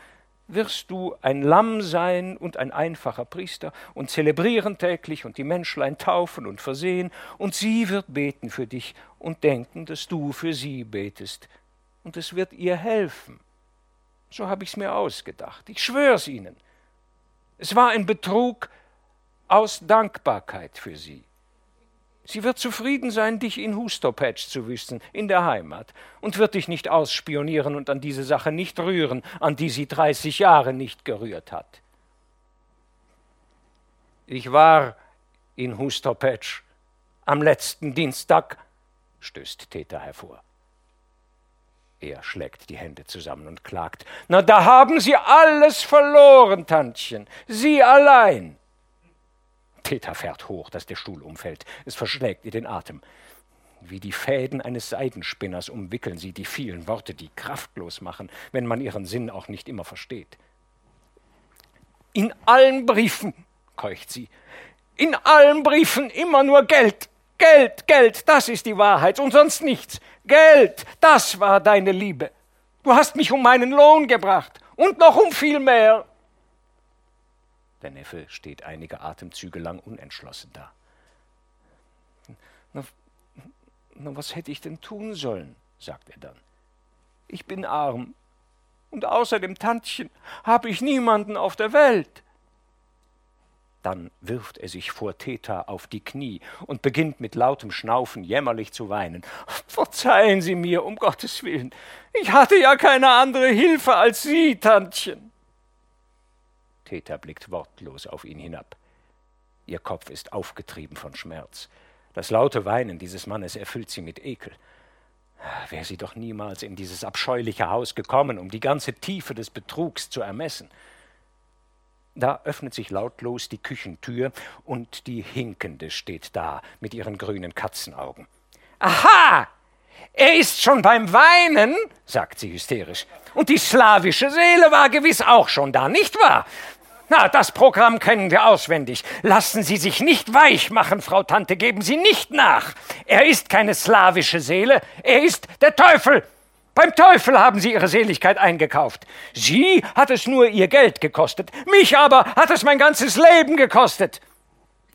wirst du ein Lamm sein und ein einfacher Priester und zelebrieren täglich und die Menschlein taufen und versehen, und sie wird beten für dich und denken, dass du für sie betest, und es wird ihr helfen. So habe ich's mir ausgedacht. Ich schwör's Ihnen. Es war ein Betrug aus Dankbarkeit für sie. Sie wird zufrieden sein, dich in Hustopatch zu wissen, in der Heimat, und wird dich nicht ausspionieren und an diese Sache nicht rühren, an die sie dreißig Jahre nicht gerührt hat. Ich war in Hustopatch am letzten Dienstag, stößt Täter hervor. Er schlägt die Hände zusammen und klagt. Na, da haben Sie alles verloren, Tantchen. Sie allein. Peter fährt hoch, dass der Stuhl umfällt. Es verschlägt ihr den Atem. Wie die Fäden eines Seidenspinners umwickeln sie die vielen Worte, die kraftlos machen, wenn man ihren Sinn auch nicht immer versteht. In allen Briefen, keucht sie, in allen Briefen immer nur Geld, Geld, Geld, das ist die Wahrheit und sonst nichts. Geld, das war deine Liebe. Du hast mich um meinen Lohn gebracht und noch um viel mehr. Der Neffe steht einige Atemzüge lang unentschlossen da. Na, na, was hätte ich denn tun sollen? sagt er dann. Ich bin arm. Und außer dem Tantchen habe ich niemanden auf der Welt. Dann wirft er sich vor Theta auf die Knie und beginnt mit lautem Schnaufen jämmerlich zu weinen. Verzeihen Sie mir, um Gottes Willen. Ich hatte ja keine andere Hilfe als Sie, Tantchen. Theta blickt wortlos auf ihn hinab. Ihr Kopf ist aufgetrieben von Schmerz. Das laute Weinen dieses Mannes erfüllt sie mit Ekel. Wäre sie doch niemals in dieses abscheuliche Haus gekommen, um die ganze Tiefe des Betrugs zu ermessen. Da öffnet sich lautlos die Küchentür und die Hinkende steht da mit ihren grünen Katzenaugen. Aha! Er ist schon beim Weinen, sagt sie hysterisch. Und die slawische Seele war gewiss auch schon da, nicht wahr? Na, das Programm kennen wir auswendig. Lassen Sie sich nicht weich machen, Frau Tante, geben Sie nicht nach. Er ist keine slawische Seele, er ist der Teufel. Beim Teufel haben Sie Ihre Seligkeit eingekauft. Sie hat es nur Ihr Geld gekostet, mich aber hat es mein ganzes Leben gekostet.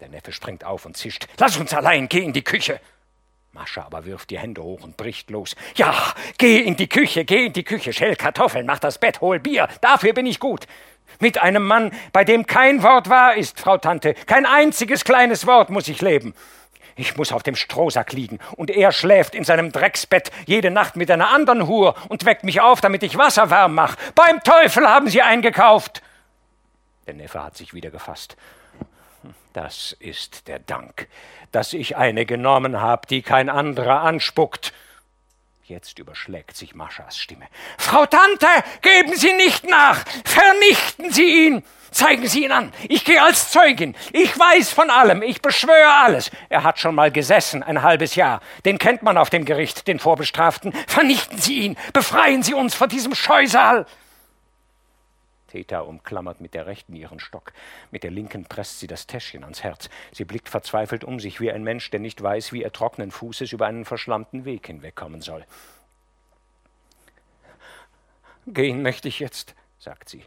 Der Neffe springt auf und zischt. Lass uns allein, geh in die Küche. Mascha aber wirft die Hände hoch und bricht los. Ja, geh in die Küche, geh in die Küche, schäl Kartoffeln, mach das Bett, hol Bier, dafür bin ich gut. Mit einem Mann, bei dem kein Wort wahr ist, Frau Tante, kein einziges kleines Wort muss ich leben. Ich muss auf dem Strohsack liegen, und er schläft in seinem Drecksbett jede Nacht mit einer anderen Hur und weckt mich auf, damit ich Wasser warm mache. Beim Teufel haben Sie eingekauft! Der Neffe hat sich wieder gefasst. Das ist der Dank, dass ich eine genommen habe, die kein anderer anspuckt. Jetzt überschlägt sich Maschas Stimme. Frau Tante, geben Sie nicht nach! Vernichten Sie ihn! Zeigen Sie ihn an! Ich gehe als Zeugin! Ich weiß von allem! Ich beschwöre alles! Er hat schon mal gesessen, ein halbes Jahr. Den kennt man auf dem Gericht, den Vorbestraften. Vernichten Sie ihn! Befreien Sie uns von diesem Scheusal! Theta umklammert mit der rechten ihren Stock, mit der linken presst sie das Täschchen ans Herz. Sie blickt verzweifelt um sich wie ein Mensch, der nicht weiß, wie er trockenen Fußes über einen verschlammten Weg hinwegkommen soll. Gehen möchte ich jetzt, sagt sie.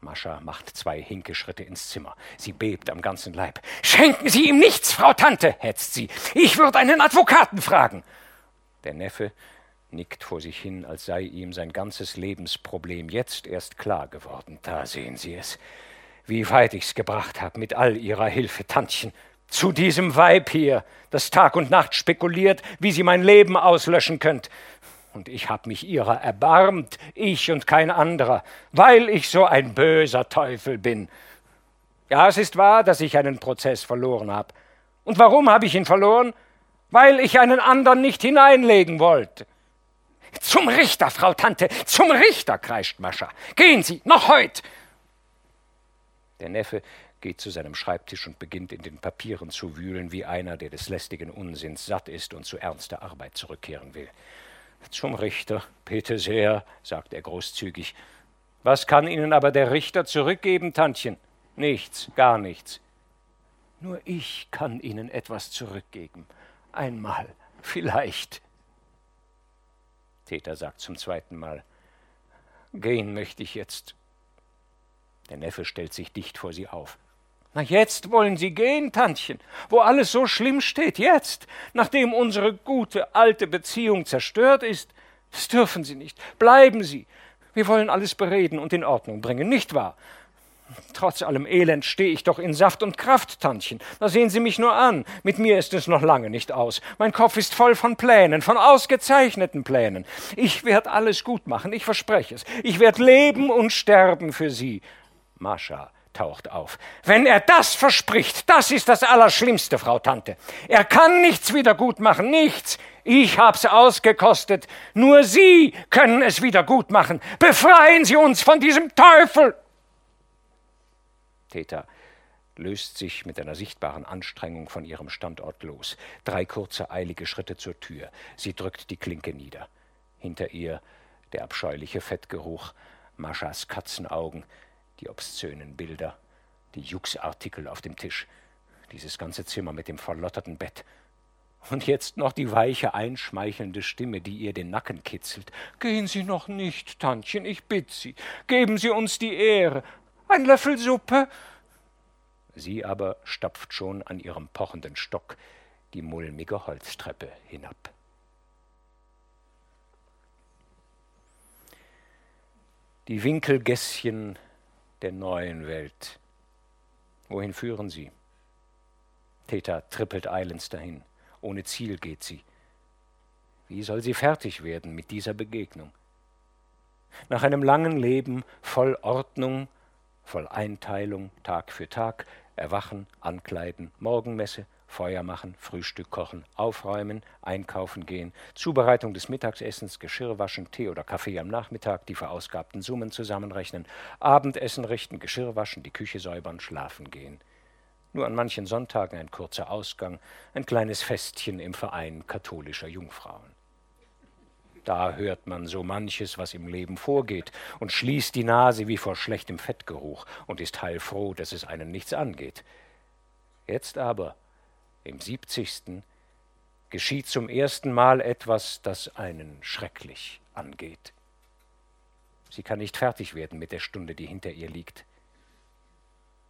Mascha macht zwei Hinkeschritte ins Zimmer. Sie bebt am ganzen Leib. Schenken Sie ihm nichts, Frau Tante, hetzt sie. Ich würde einen Advokaten fragen. Der Neffe nickt vor sich hin, als sei ihm sein ganzes Lebensproblem jetzt erst klar geworden. Da sehen Sie es, wie weit ich's gebracht habe mit all Ihrer Hilfe, Tantchen. Zu diesem Weib hier, das Tag und Nacht spekuliert, wie sie mein Leben auslöschen könnt. Und ich hab mich ihrer erbarmt, ich und kein anderer, weil ich so ein böser Teufel bin. Ja, es ist wahr, dass ich einen Prozess verloren habe. Und warum habe ich ihn verloren? Weil ich einen anderen nicht hineinlegen wollte. Zum Richter, Frau Tante, zum Richter, kreischt Mascha. Gehen Sie, noch heut! Der Neffe geht zu seinem Schreibtisch und beginnt in den Papieren zu wühlen, wie einer, der des lästigen Unsinns satt ist und zu ernster Arbeit zurückkehren will. Zum Richter, bitte sehr, sagt er großzügig. Was kann Ihnen aber der Richter zurückgeben, Tantchen? Nichts, gar nichts. Nur ich kann Ihnen etwas zurückgeben. Einmal, vielleicht. Täter sagt zum zweiten Mal. Gehen möchte ich jetzt. Der Neffe stellt sich dicht vor sie auf. Na, jetzt wollen Sie gehen, Tantchen, wo alles so schlimm steht, jetzt, nachdem unsere gute alte Beziehung zerstört ist. Das dürfen Sie nicht. Bleiben Sie. Wir wollen alles bereden und in Ordnung bringen, nicht wahr? Trotz allem Elend stehe ich doch in Saft und Kraft, Tantchen. Da sehen Sie mich nur an. Mit mir ist es noch lange nicht aus. Mein Kopf ist voll von Plänen, von ausgezeichneten Plänen. Ich werde alles gut machen, ich verspreche es. Ich werde leben und sterben für Sie. Mascha taucht auf. Wenn er das verspricht, das ist das Allerschlimmste, Frau Tante. Er kann nichts wieder gut machen, nichts. Ich hab's ausgekostet. Nur Sie können es wieder gut machen. Befreien Sie uns von diesem Teufel! Täter löst sich mit einer sichtbaren Anstrengung von ihrem Standort los. Drei kurze, eilige Schritte zur Tür. Sie drückt die Klinke nieder. Hinter ihr der abscheuliche Fettgeruch, Maschas Katzenaugen, die obszönen Bilder, die Juxartikel auf dem Tisch, dieses ganze Zimmer mit dem verlotterten Bett. Und jetzt noch die weiche, einschmeichelnde Stimme, die ihr den Nacken kitzelt. Gehen Sie noch nicht, Tantchen, ich bitt Sie. Geben Sie uns die Ehre. Ein Löffel Suppe? Sie aber stapft schon an ihrem pochenden Stock die mulmige Holztreppe hinab. Die Winkelgässchen der neuen Welt. Wohin führen sie? Theta trippelt eilends dahin. Ohne Ziel geht sie. Wie soll sie fertig werden mit dieser Begegnung? Nach einem langen Leben voll Ordnung voll Einteilung Tag für Tag, erwachen, ankleiden, Morgenmesse, Feuer machen, Frühstück kochen, aufräumen, einkaufen gehen, Zubereitung des Mittagsessens, Geschirr waschen, Tee oder Kaffee am Nachmittag, die verausgabten Summen zusammenrechnen, Abendessen richten, Geschirr waschen, die Küche säubern, schlafen gehen. Nur an manchen Sonntagen ein kurzer Ausgang, ein kleines Festchen im Verein katholischer Jungfrauen. Da hört man so manches, was im Leben vorgeht, und schließt die Nase wie vor schlechtem Fettgeruch und ist heilfroh, dass es einen nichts angeht. Jetzt aber, im siebzigsten, geschieht zum ersten Mal etwas, das einen schrecklich angeht. Sie kann nicht fertig werden mit der Stunde, die hinter ihr liegt.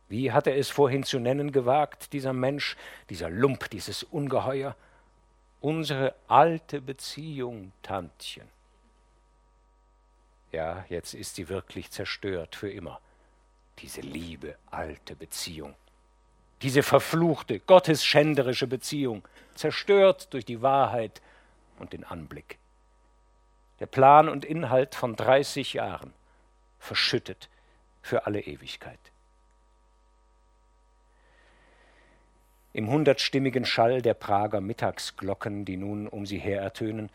Wie hat er es vorhin zu nennen gewagt, dieser Mensch, dieser Lump, dieses Ungeheuer? Unsere alte Beziehung, Tantchen. Ja, jetzt ist sie wirklich zerstört für immer. Diese liebe alte Beziehung. Diese verfluchte, gottesschänderische Beziehung, zerstört durch die Wahrheit und den Anblick. Der Plan und Inhalt von 30 Jahren verschüttet für alle Ewigkeit. Im hundertstimmigen Schall der Prager Mittagsglocken, die nun um sie her ertönen,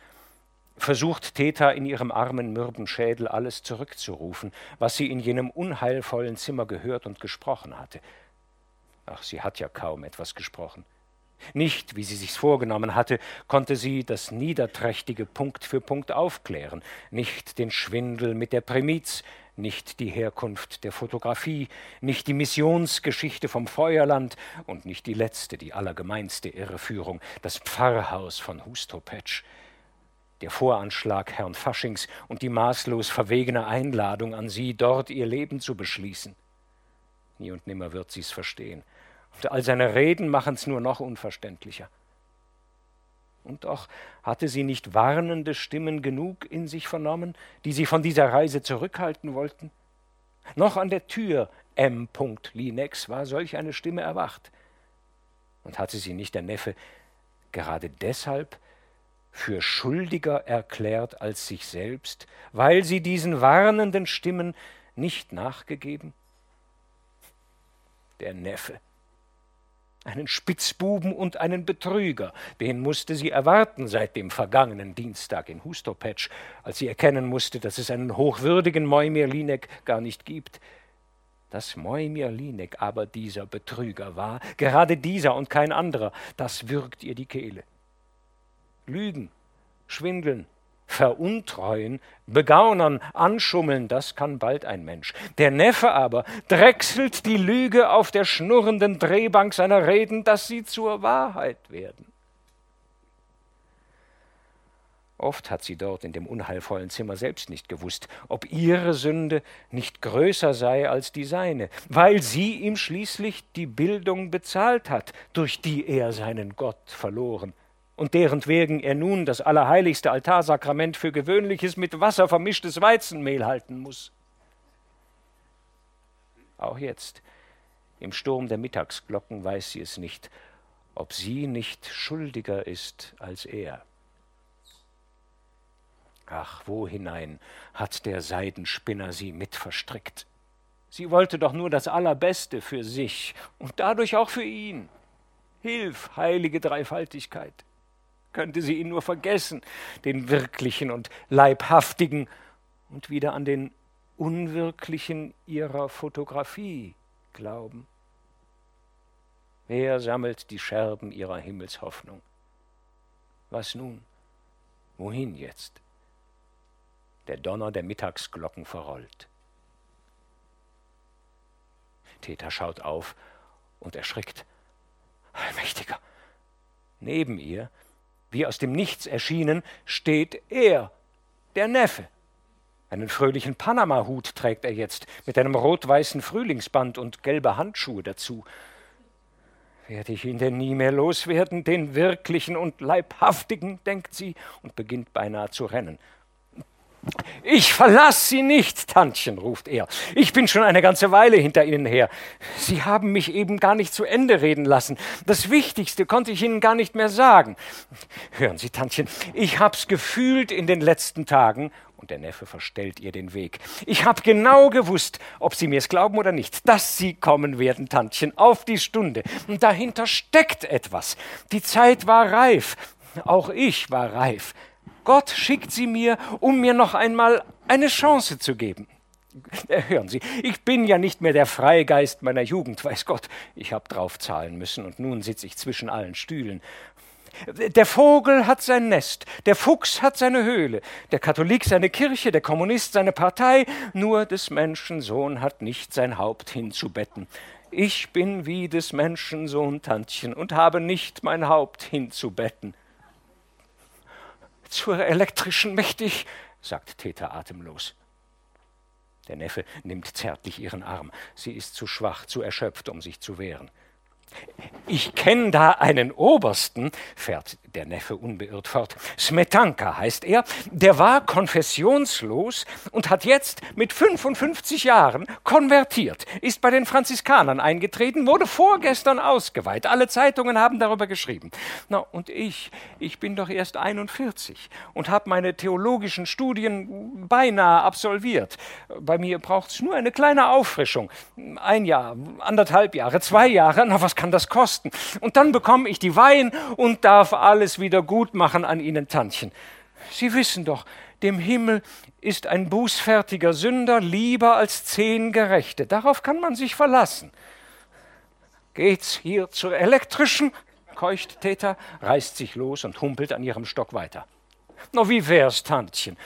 versucht Theta in ihrem armen, mürben Schädel alles zurückzurufen, was sie in jenem unheilvollen Zimmer gehört und gesprochen hatte. Ach, sie hat ja kaum etwas gesprochen. Nicht, wie sie sich's vorgenommen hatte, konnte sie das Niederträchtige Punkt für Punkt aufklären, nicht den Schwindel mit der Prämiz, nicht die Herkunft der Fotografie, nicht die Missionsgeschichte vom Feuerland und nicht die letzte, die allergemeinste Irreführung, das Pfarrhaus von Hustopetsch. Der Voranschlag Herrn Faschings und die maßlos verwegene Einladung an sie, dort ihr Leben zu beschließen. Nie und nimmer wird sie's verstehen. Und all seine Reden machen's nur noch unverständlicher. Und doch hatte sie nicht warnende Stimmen genug in sich vernommen, die sie von dieser Reise zurückhalten wollten? Noch an der Tür M. Linex war solch eine Stimme erwacht. Und hatte sie nicht der Neffe gerade deshalb für schuldiger erklärt als sich selbst, weil sie diesen warnenden Stimmen nicht nachgegeben? Der Neffe einen Spitzbuben und einen Betrüger. Den musste sie erwarten seit dem vergangenen Dienstag in Hustopetsch, als sie erkennen musste, dass es einen hochwürdigen Moimir Linek gar nicht gibt. Dass Moimir Linek aber dieser Betrüger war, gerade dieser und kein anderer, das würgt ihr die Kehle. Lügen, Schwindeln, Veruntreuen, begaunern, anschummeln, das kann bald ein Mensch. Der Neffe aber drechselt die Lüge auf der schnurrenden Drehbank seiner Reden, dass sie zur Wahrheit werden. Oft hat sie dort in dem unheilvollen Zimmer selbst nicht gewusst, ob ihre Sünde nicht größer sei als die seine, weil sie ihm schließlich die Bildung bezahlt hat, durch die er seinen Gott verloren und derentwegen er nun das allerheiligste Altarsakrament für gewöhnliches mit Wasser vermischtes Weizenmehl halten muss. Auch jetzt, im Sturm der Mittagsglocken, weiß sie es nicht, ob sie nicht schuldiger ist als er. Ach, wo hinein hat der Seidenspinner sie mit verstrickt? Sie wollte doch nur das Allerbeste für sich und dadurch auch für ihn. Hilf, heilige Dreifaltigkeit könnte sie ihn nur vergessen, den wirklichen und leibhaftigen, und wieder an den unwirklichen ihrer Fotografie glauben. Wer sammelt die Scherben ihrer Himmelshoffnung? Was nun? Wohin jetzt? Der Donner der Mittagsglocken verrollt. Täter schaut auf und erschrickt. Allmächtiger! Neben ihr wie aus dem Nichts erschienen, steht er, der Neffe. Einen fröhlichen Panama-Hut trägt er jetzt, mit einem rot-weißen Frühlingsband und gelbe Handschuhe dazu. Werde ich ihn denn nie mehr loswerden, den wirklichen und leibhaftigen, denkt sie und beginnt beinahe zu rennen. Ich verlass Sie nicht, Tantchen, ruft er. Ich bin schon eine ganze Weile hinter Ihnen her. Sie haben mich eben gar nicht zu Ende reden lassen. Das Wichtigste konnte ich Ihnen gar nicht mehr sagen. Hören Sie, Tantchen, ich hab's gefühlt in den letzten Tagen, und der Neffe verstellt ihr den Weg. Ich hab genau gewusst, ob Sie mir's glauben oder nicht, dass Sie kommen werden, Tantchen, auf die Stunde. Und dahinter steckt etwas. Die Zeit war reif. Auch ich war reif. Gott schickt sie mir, um mir noch einmal eine Chance zu geben. Äh, hören Sie, ich bin ja nicht mehr der Freigeist meiner Jugend, weiß Gott. Ich habe drauf zahlen müssen und nun sitze ich zwischen allen Stühlen. Der Vogel hat sein Nest, der Fuchs hat seine Höhle, der Katholik seine Kirche, der Kommunist seine Partei, nur des Menschen Sohn hat nicht sein Haupt hinzubetten. Ich bin wie des Menschen Sohn, Tantchen, und habe nicht mein Haupt hinzubetten. Zur elektrischen mächtig, sagt Theta atemlos. Der Neffe nimmt zärtlich ihren Arm. Sie ist zu schwach, zu erschöpft, um sich zu wehren. Ich kenne da einen Obersten, fährt der Neffe unbeirrt fort. Smetanka heißt er. Der war konfessionslos und hat jetzt mit 55 Jahren konvertiert, ist bei den Franziskanern eingetreten, wurde vorgestern ausgeweiht. Alle Zeitungen haben darüber geschrieben. Na, und ich, ich bin doch erst 41 und habe meine theologischen Studien beinahe absolviert. Bei mir braucht es nur eine kleine Auffrischung. Ein Jahr, anderthalb Jahre, zwei Jahre. Na, was kann das kosten? Und dann bekomme ich die Wein und darf alles wieder gut machen an Ihnen, Tantchen. Sie wissen doch, dem Himmel ist ein bußfertiger Sünder lieber als zehn Gerechte. Darauf kann man sich verlassen. Geht's hier zur elektrischen? keucht Täter, reißt sich los und humpelt an ihrem Stock weiter. Na, wie wär's, Tantchen?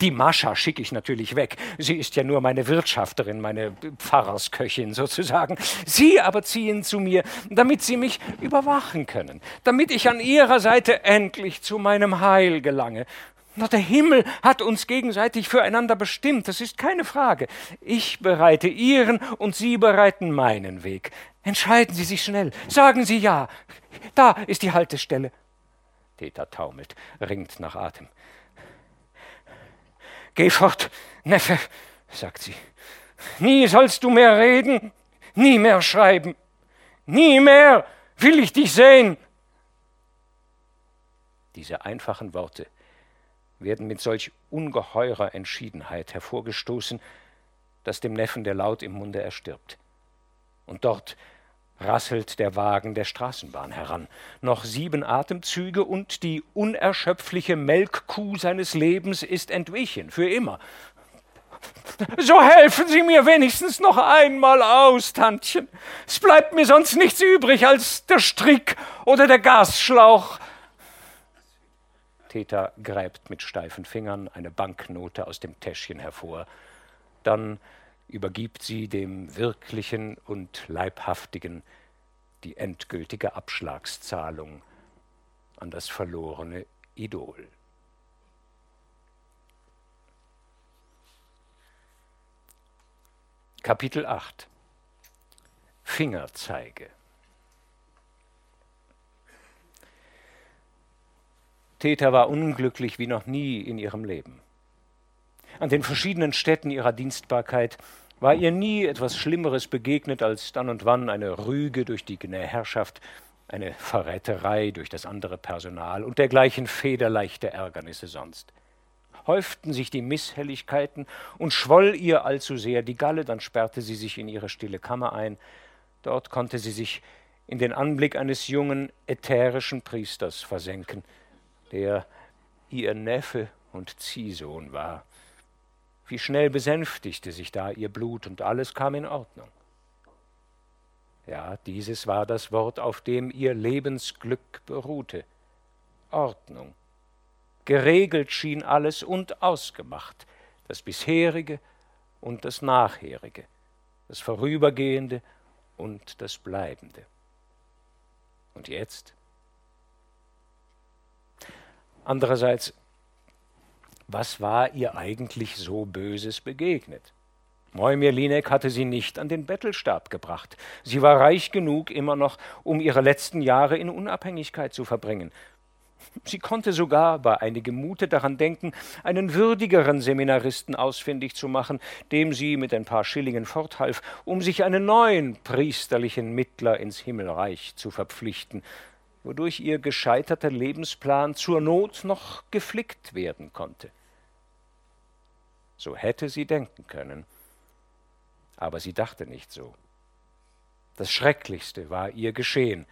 Die Mascha schicke ich natürlich weg. Sie ist ja nur meine Wirtschafterin, meine Pfarrersköchin sozusagen. Sie aber ziehen zu mir, damit sie mich überwachen können, damit ich an ihrer Seite endlich zu meinem Heil gelange. Na, der Himmel hat uns gegenseitig füreinander bestimmt, das ist keine Frage. Ich bereite Ihren und Sie bereiten meinen Weg. Entscheiden Sie sich schnell, sagen Sie ja. Da ist die Haltestelle. Peter taumelt, ringt nach Atem. Geh fort, Neffe, sagt sie. Nie sollst du mehr reden, nie mehr schreiben, nie mehr will ich dich sehen. Diese einfachen Worte werden mit solch ungeheurer Entschiedenheit hervorgestoßen, dass dem Neffen der Laut im Munde erstirbt. Und dort rasselt der Wagen der Straßenbahn heran. Noch sieben Atemzüge und die unerschöpfliche Melkkuh seines Lebens ist entwichen, für immer. So helfen Sie mir wenigstens noch einmal aus, Tantchen. Es bleibt mir sonst nichts übrig als der Strick oder der Gasschlauch. Täter gräbt mit steifen Fingern eine Banknote aus dem Täschchen hervor. Dann übergibt sie dem Wirklichen und Leibhaftigen die endgültige Abschlagszahlung an das verlorene Idol. Kapitel 8 Fingerzeige Theta war unglücklich wie noch nie in ihrem Leben. An den verschiedenen Städten ihrer Dienstbarkeit war ihr nie etwas Schlimmeres begegnet als dann und wann eine Rüge durch die Herrschaft, eine Verräterei durch das andere Personal und dergleichen federleichte Ärgernisse sonst. Häuften sich die Misshelligkeiten und schwoll ihr allzu sehr die Galle, dann sperrte sie sich in ihre stille Kammer ein. Dort konnte sie sich in den Anblick eines jungen, ätherischen Priesters versenken, der ihr Neffe und Ziehsohn war. Wie schnell besänftigte sich da ihr Blut und alles kam in Ordnung. Ja, dieses war das Wort, auf dem ihr Lebensglück beruhte. Ordnung. Geregelt schien alles und ausgemacht, das bisherige und das nachherige, das vorübergehende und das bleibende. Und jetzt? Andererseits was war ihr eigentlich so Böses begegnet? Moimir Linek hatte sie nicht an den Bettelstab gebracht. Sie war reich genug immer noch, um ihre letzten Jahre in Unabhängigkeit zu verbringen. Sie konnte sogar bei einigem Mute daran denken, einen würdigeren Seminaristen ausfindig zu machen, dem sie mit ein paar Schillingen forthalf, um sich einen neuen priesterlichen Mittler ins Himmelreich zu verpflichten, wodurch ihr gescheiterter Lebensplan zur Not noch geflickt werden konnte. So hätte sie denken können. Aber sie dachte nicht so. Das Schrecklichste war ihr geschehen.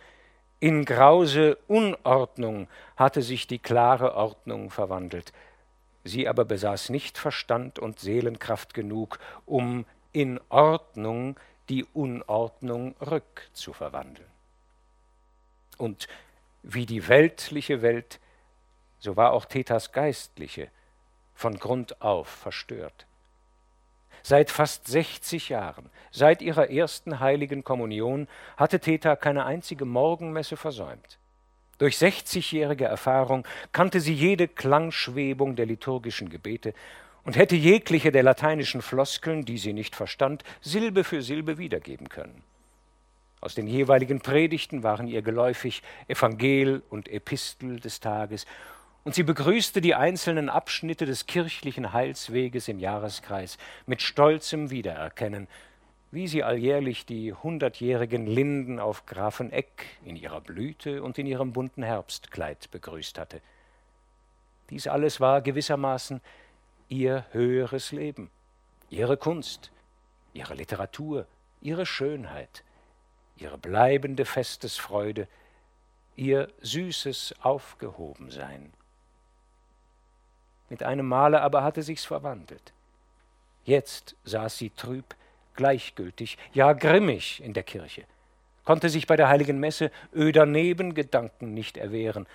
In grause Unordnung hatte sich die klare Ordnung verwandelt. Sie aber besaß nicht Verstand und Seelenkraft genug, um in Ordnung die Unordnung rückzuverwandeln. Und wie die weltliche Welt, so war auch Thetas geistliche von Grund auf verstört. Seit fast 60 Jahren, seit ihrer ersten heiligen Kommunion, hatte Theta keine einzige Morgenmesse versäumt. Durch 60-jährige Erfahrung kannte sie jede Klangschwebung der liturgischen Gebete und hätte jegliche der lateinischen Floskeln, die sie nicht verstand, Silbe für Silbe wiedergeben können. Aus den jeweiligen Predigten waren ihr geläufig Evangel und Epistel des Tages, und sie begrüßte die einzelnen Abschnitte des kirchlichen Heilsweges im Jahreskreis mit stolzem Wiedererkennen, wie sie alljährlich die hundertjährigen Linden auf Grafeneck in ihrer Blüte und in ihrem bunten Herbstkleid begrüßt hatte. Dies alles war gewissermaßen ihr höheres Leben, ihre Kunst, ihre Literatur, ihre Schönheit, ihre bleibende Festesfreude, ihr süßes Aufgehobensein. Mit einem Male aber hatte sich's verwandelt. Jetzt saß sie trüb, gleichgültig, ja grimmig in der Kirche, konnte sich bei der heiligen Messe öder Nebengedanken nicht erwehren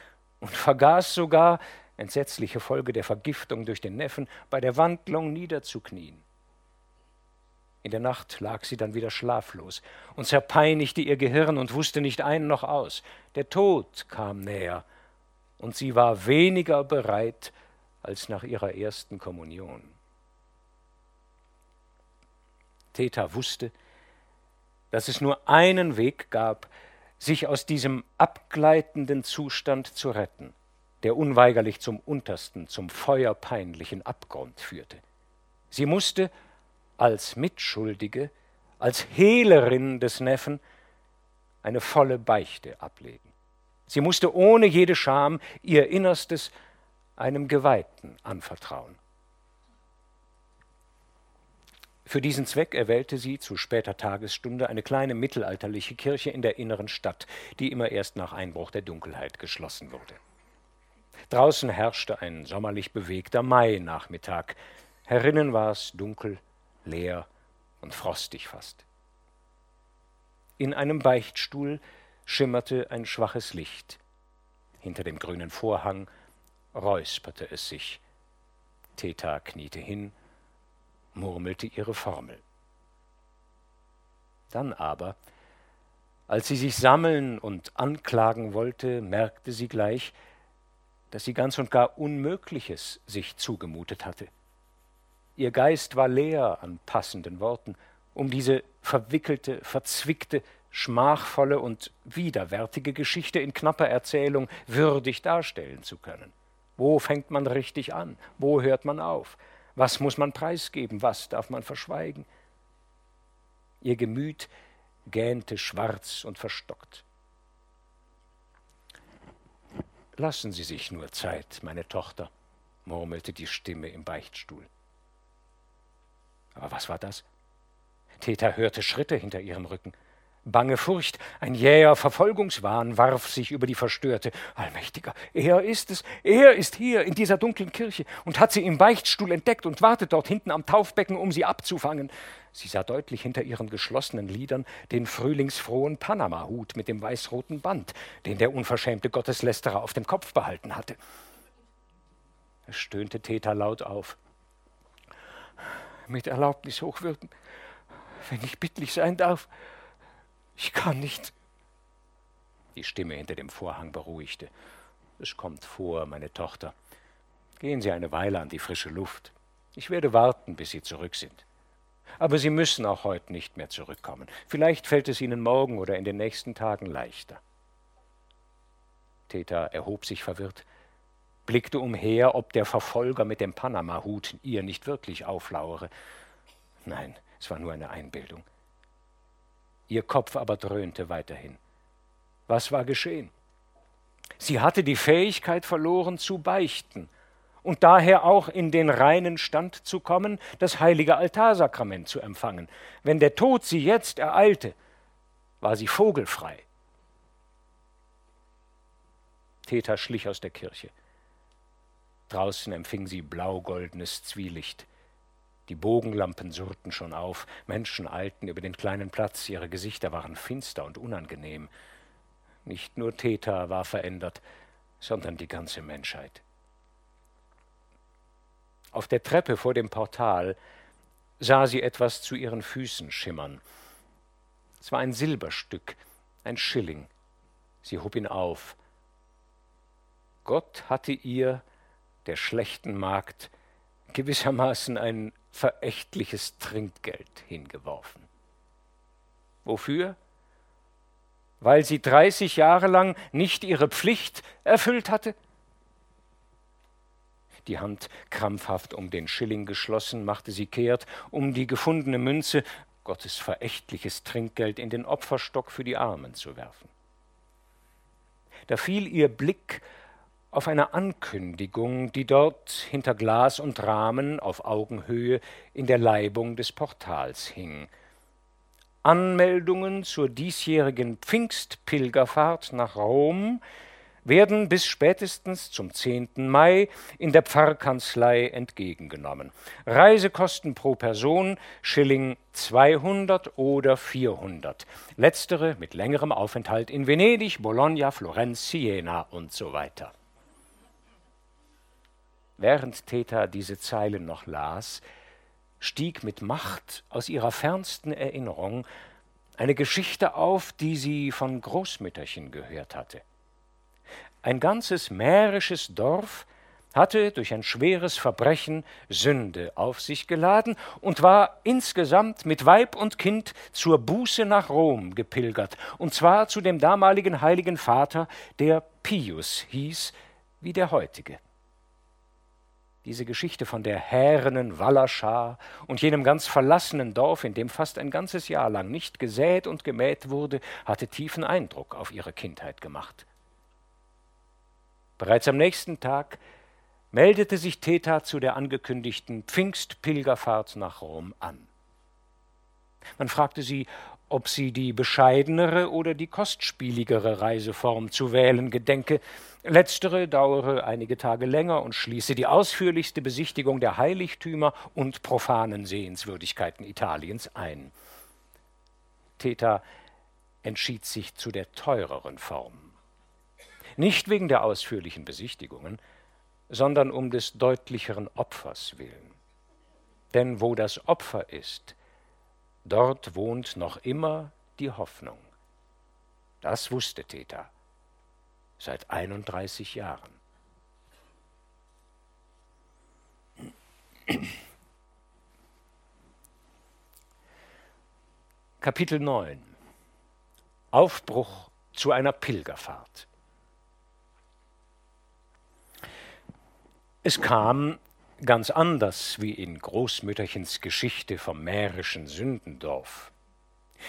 und vergaß sogar, entsetzliche Folge der Vergiftung durch den Neffen, bei der Wandlung niederzuknien. In der Nacht lag sie dann wieder schlaflos und zerpeinigte ihr Gehirn und wusste nicht ein noch aus. Der Tod kam näher, und sie war weniger bereit als nach ihrer ersten Kommunion. Theta wusste, dass es nur einen Weg gab, sich aus diesem abgleitenden Zustand zu retten, der unweigerlich zum untersten, zum feuerpeinlichen Abgrund führte. Sie musste als Mitschuldige, als Hehlerin des Neffen eine volle Beichte ablegen. Sie musste ohne jede Scham ihr Innerstes einem Geweihten anvertrauen. Für diesen Zweck erwählte sie zu später Tagesstunde eine kleine mittelalterliche Kirche in der inneren Stadt, die immer erst nach Einbruch der Dunkelheit geschlossen wurde. Draußen herrschte ein sommerlich bewegter Mainachmittag. Herinnen war es dunkel, leer und frostig fast. In einem Beichtstuhl schimmerte ein schwaches Licht. Hinter dem grünen Vorhang räusperte es sich. Theta kniete hin, murmelte ihre Formel. Dann aber, als sie sich sammeln und anklagen wollte, merkte sie gleich, dass sie ganz und gar Unmögliches sich zugemutet hatte. Ihr Geist war leer an passenden Worten, um diese verwickelte, verzwickte, schmachvolle und widerwärtige Geschichte in knapper Erzählung würdig darstellen zu können. Wo fängt man richtig an? Wo hört man auf? Was muss man preisgeben? Was darf man verschweigen? Ihr Gemüt gähnte schwarz und verstockt. Lassen Sie sich nur Zeit, meine Tochter, murmelte die Stimme im Beichtstuhl. Aber was war das? Theta hörte Schritte hinter ihrem Rücken. Bange Furcht, ein jäher Verfolgungswahn warf sich über die Verstörte. Allmächtiger, er ist es, er ist hier in dieser dunklen Kirche und hat sie im Beichtstuhl entdeckt und wartet dort hinten am Taufbecken, um sie abzufangen. Sie sah deutlich hinter ihren geschlossenen Lidern den frühlingsfrohen Panama-Hut mit dem weißroten Band, den der unverschämte Gotteslästerer auf dem Kopf behalten hatte. Es stöhnte Theta laut auf. Mit Erlaubnis, Hochwürden, wenn ich bittlich sein darf, ich kann nicht. Die Stimme hinter dem Vorhang beruhigte. Es kommt vor, meine Tochter. Gehen Sie eine Weile an die frische Luft. Ich werde warten, bis Sie zurück sind. Aber Sie müssen auch heute nicht mehr zurückkommen. Vielleicht fällt es Ihnen morgen oder in den nächsten Tagen leichter. Theta erhob sich verwirrt, blickte umher, ob der Verfolger mit dem Panama-Hut ihr nicht wirklich auflauere. Nein, es war nur eine Einbildung. Ihr Kopf aber dröhnte weiterhin. Was war geschehen? Sie hatte die Fähigkeit verloren zu beichten und daher auch in den reinen Stand zu kommen, das heilige Altarsakrament zu empfangen. Wenn der Tod sie jetzt ereilte, war sie vogelfrei. Theta schlich aus der Kirche. Draußen empfing sie blau-goldenes Zwielicht. Die Bogenlampen surrten schon auf, Menschen eilten über den kleinen Platz, ihre Gesichter waren finster und unangenehm. Nicht nur Theta war verändert, sondern die ganze Menschheit. Auf der Treppe vor dem Portal sah sie etwas zu ihren Füßen schimmern. Es war ein Silberstück, ein Schilling. Sie hob ihn auf. Gott hatte ihr, der schlechten Magd, gewissermaßen ein verächtliches Trinkgeld hingeworfen. Wofür? Weil sie dreißig Jahre lang nicht ihre Pflicht erfüllt hatte? Die Hand krampfhaft um den Schilling geschlossen, machte sie kehrt, um die gefundene Münze, Gottes verächtliches Trinkgeld, in den Opferstock für die Armen zu werfen. Da fiel ihr Blick auf eine Ankündigung, die dort hinter Glas und Rahmen auf Augenhöhe in der Leibung des Portals hing. Anmeldungen zur diesjährigen Pfingstpilgerfahrt nach Rom werden bis spätestens zum 10. Mai in der Pfarrkanzlei entgegengenommen. Reisekosten pro Person Schilling 200 oder 400. Letztere mit längerem Aufenthalt in Venedig, Bologna, Florenz, Siena und so weiter. Während Theta diese Zeilen noch las, stieg mit Macht aus ihrer fernsten Erinnerung eine Geschichte auf, die sie von Großmütterchen gehört hatte. Ein ganzes mährisches Dorf hatte durch ein schweres Verbrechen Sünde auf sich geladen und war insgesamt mit Weib und Kind zur Buße nach Rom gepilgert, und zwar zu dem damaligen heiligen Vater, der Pius hieß, wie der heutige diese Geschichte von der härenen Wallerschar und jenem ganz verlassenen Dorf, in dem fast ein ganzes Jahr lang nicht gesät und gemäht wurde, hatte tiefen Eindruck auf ihre Kindheit gemacht. Bereits am nächsten Tag meldete sich Theta zu der angekündigten Pfingstpilgerfahrt nach Rom an. Man fragte sie, ob sie die bescheidenere oder die kostspieligere Reiseform zu wählen gedenke, Letztere dauere einige Tage länger und schließe die ausführlichste Besichtigung der Heiligtümer und profanen Sehenswürdigkeiten Italiens ein. Theta entschied sich zu der teureren Form. Nicht wegen der ausführlichen Besichtigungen, sondern um des deutlicheren Opfers willen. Denn wo das Opfer ist, dort wohnt noch immer die Hoffnung. Das wusste Theta seit 31 Jahren. Kapitel 9 Aufbruch zu einer Pilgerfahrt. Es kam ganz anders wie in Großmütterchens Geschichte vom mährischen Sündendorf.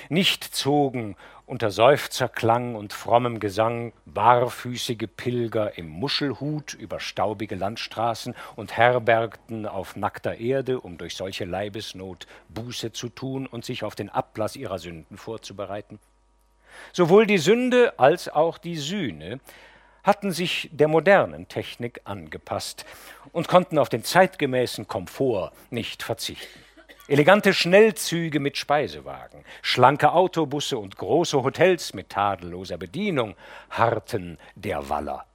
Nicht zogen unter Seufzerklang und frommem Gesang barfüßige Pilger im Muschelhut über staubige Landstraßen und herbergten auf nackter Erde, um durch solche Leibesnot Buße zu tun und sich auf den Ablass ihrer Sünden vorzubereiten. Sowohl die Sünde als auch die Sühne hatten sich der modernen Technik angepasst und konnten auf den zeitgemäßen Komfort nicht verzichten. Elegante Schnellzüge mit Speisewagen, schlanke Autobusse und große Hotels mit tadelloser Bedienung harrten der Waller.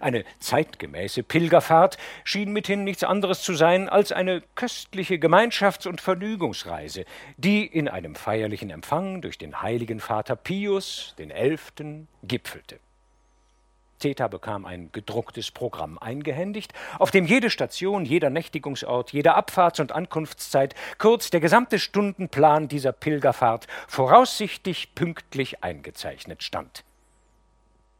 Eine zeitgemäße Pilgerfahrt schien mithin nichts anderes zu sein als eine köstliche Gemeinschafts- und Vergnügungsreise, die in einem feierlichen Empfang durch den heiligen Vater Pius, den Elften, gipfelte. Theta bekam ein gedrucktes Programm eingehändigt, auf dem jede Station, jeder Nächtigungsort, jede Abfahrts- und Ankunftszeit, kurz der gesamte Stundenplan dieser Pilgerfahrt voraussichtlich pünktlich eingezeichnet stand.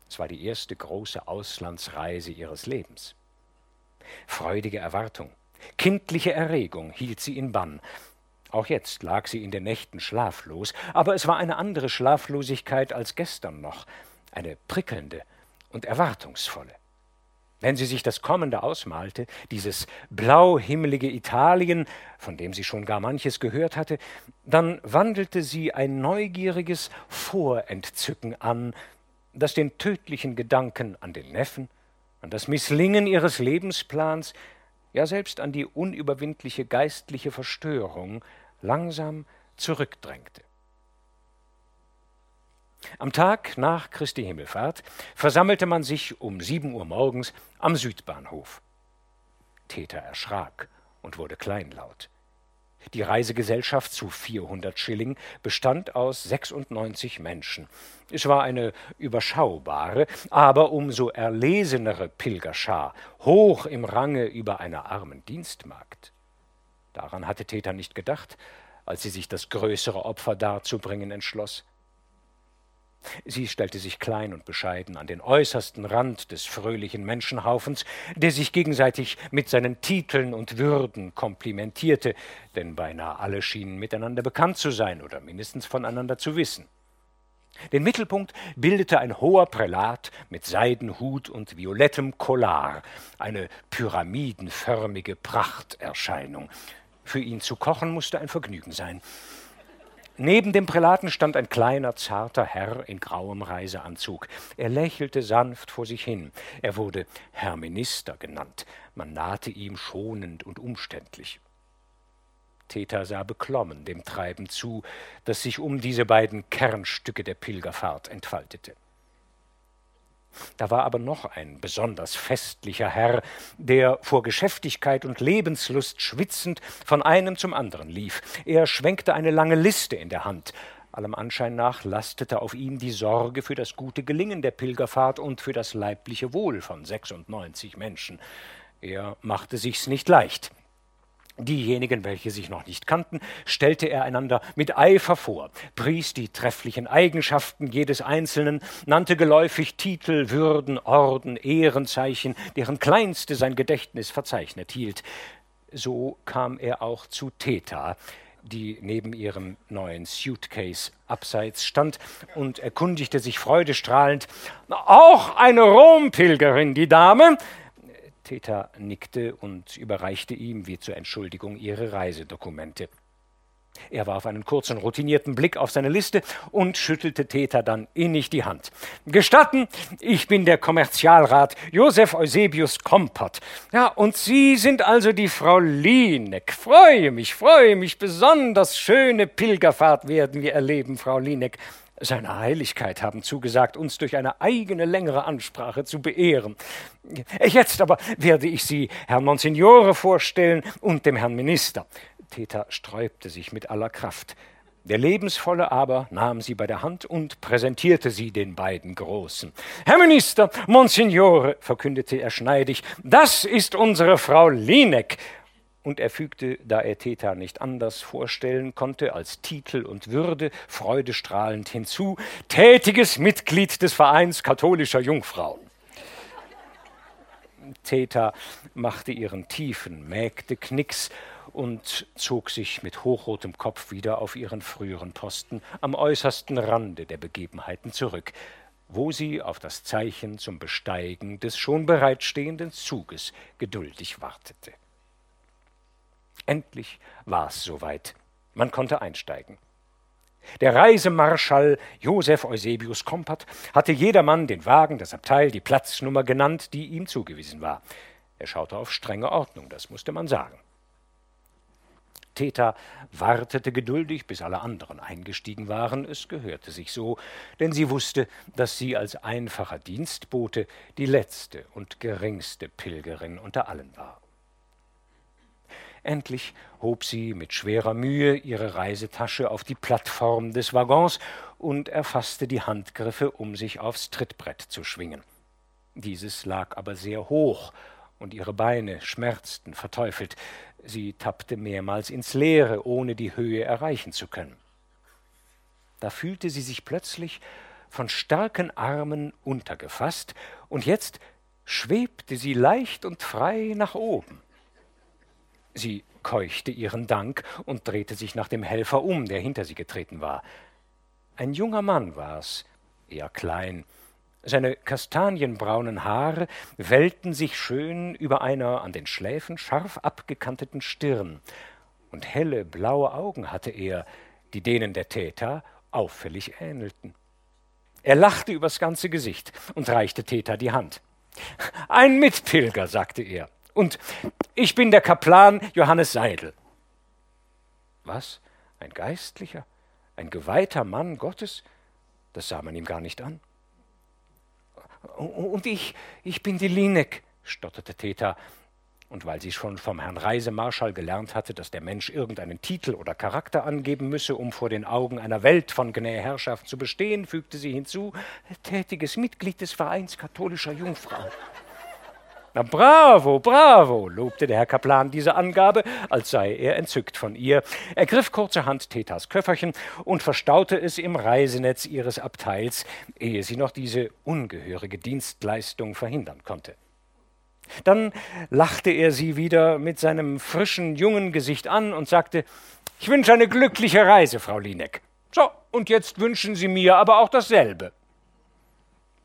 Es war die erste große Auslandsreise ihres Lebens. Freudige Erwartung, kindliche Erregung hielt sie in Bann. Auch jetzt lag sie in den Nächten schlaflos, aber es war eine andere Schlaflosigkeit als gestern noch, eine prickelnde, und erwartungsvolle. Wenn sie sich das Kommende ausmalte, dieses blauhimmelige Italien, von dem sie schon gar manches gehört hatte, dann wandelte sie ein neugieriges Vorentzücken an, das den tödlichen Gedanken an den Neffen, an das Misslingen ihres Lebensplans, ja selbst an die unüberwindliche geistliche Verstörung langsam zurückdrängte. Am Tag nach Christi Himmelfahrt versammelte man sich um sieben Uhr morgens am Südbahnhof. Täter erschrak und wurde kleinlaut. Die Reisegesellschaft zu 400 Schilling bestand aus 96 Menschen. Es war eine überschaubare, aber umso erlesenere Pilgerschar, hoch im Range über einer armen Dienstmagd. Daran hatte Täter nicht gedacht, als sie sich das größere Opfer darzubringen entschloss. Sie stellte sich klein und bescheiden an den äußersten Rand des fröhlichen Menschenhaufens, der sich gegenseitig mit seinen Titeln und Würden komplimentierte, denn beinahe alle schienen miteinander bekannt zu sein oder mindestens voneinander zu wissen. Den Mittelpunkt bildete ein hoher Prälat mit Seidenhut und violettem Collar, eine pyramidenförmige Prachterscheinung. Für ihn zu kochen musste ein Vergnügen sein. Neben dem Prälaten stand ein kleiner, zarter Herr in grauem Reiseanzug. Er lächelte sanft vor sich hin. Er wurde Herr Minister genannt. Man nahte ihm schonend und umständlich. Theta sah beklommen dem Treiben zu, das sich um diese beiden Kernstücke der Pilgerfahrt entfaltete. Da war aber noch ein besonders festlicher Herr, der vor Geschäftigkeit und Lebenslust schwitzend von einem zum anderen lief. Er schwenkte eine lange Liste in der Hand. Allem Anschein nach lastete auf ihm die Sorge für das gute Gelingen der Pilgerfahrt und für das leibliche Wohl von sechsundneunzig Menschen. Er machte sich's nicht leicht. Diejenigen, welche sich noch nicht kannten, stellte er einander mit Eifer vor, pries die trefflichen Eigenschaften jedes Einzelnen, nannte geläufig Titel, Würden, Orden, Ehrenzeichen, deren kleinste sein Gedächtnis verzeichnet hielt. So kam er auch zu Theta, die neben ihrem neuen Suitcase abseits stand und erkundigte sich freudestrahlend Auch eine Rompilgerin, die Dame? Täter nickte und überreichte ihm wie zur Entschuldigung ihre Reisedokumente. Er warf einen kurzen, routinierten Blick auf seine Liste und schüttelte Täter dann innig die Hand. Gestatten, ich bin der Kommerzialrat Josef Eusebius Kompert. Ja, und Sie sind also die Frau Lieneck. Freue mich, freue mich besonders. Schöne Pilgerfahrt werden wir erleben, Frau Lieneck. Seine Heiligkeit haben zugesagt, uns durch eine eigene längere Ansprache zu beehren. Jetzt aber werde ich Sie Herrn Monsignore vorstellen und dem Herrn Minister. Täter sträubte sich mit aller Kraft. Der Lebensvolle aber nahm sie bei der Hand und präsentierte sie den beiden Großen. Herr Minister, Monsignore, verkündete er schneidig, das ist unsere Frau Lieneck, und er fügte, da er Theta nicht anders vorstellen konnte als Titel und Würde, freudestrahlend hinzu, tätiges Mitglied des Vereins katholischer Jungfrauen. Theta machte ihren tiefen Mägdeknicks und zog sich mit hochrotem Kopf wieder auf ihren früheren Posten am äußersten Rande der Begebenheiten zurück, wo sie auf das Zeichen zum Besteigen des schon bereitstehenden Zuges geduldig wartete. Endlich war es soweit. Man konnte einsteigen. Der Reisemarschall Joseph Eusebius Kompert hatte jedermann den Wagen, das Abteil, die Platznummer genannt, die ihm zugewiesen war. Er schaute auf strenge Ordnung, das musste man sagen. Theta wartete geduldig, bis alle anderen eingestiegen waren. Es gehörte sich so, denn sie wusste, dass sie als einfacher Dienstbote die letzte und geringste Pilgerin unter allen war. Endlich hob sie mit schwerer Mühe ihre Reisetasche auf die Plattform des Waggons und erfaßte die Handgriffe, um sich aufs Trittbrett zu schwingen. Dieses lag aber sehr hoch, und ihre Beine schmerzten verteufelt. Sie tappte mehrmals ins Leere, ohne die Höhe erreichen zu können. Da fühlte sie sich plötzlich von starken Armen untergefasst, und jetzt schwebte sie leicht und frei nach oben. Sie keuchte ihren Dank und drehte sich nach dem Helfer um, der hinter sie getreten war. Ein junger Mann war's, eher klein. Seine kastanienbraunen Haare wellten sich schön über einer an den Schläfen scharf abgekanteten Stirn, und helle blaue Augen hatte er, die denen der Täter auffällig ähnelten. Er lachte übers ganze Gesicht und reichte Täter die Hand. Ein Mitpilger, sagte er. Und ich bin der Kaplan Johannes Seidel. Was? Ein Geistlicher? Ein geweihter Mann Gottes? Das sah man ihm gar nicht an. Und ich, ich bin die Linek, stotterte Theta. und weil sie schon vom Herrn Reisemarschall gelernt hatte, dass der Mensch irgendeinen Titel oder Charakter angeben müsse, um vor den Augen einer Welt von Gnäherrschaft zu bestehen, fügte sie hinzu, tätiges Mitglied des Vereins katholischer Jungfrauen. Na bravo, bravo, lobte der Herr Kaplan diese Angabe, als sei er entzückt von ihr. Er griff kurzerhand Tetas Köfferchen und verstaute es im Reisenetz ihres Abteils, ehe sie noch diese ungehörige Dienstleistung verhindern konnte. Dann lachte er sie wieder mit seinem frischen, jungen Gesicht an und sagte, ich wünsche eine glückliche Reise, Frau Lieneck. So, und jetzt wünschen Sie mir aber auch dasselbe.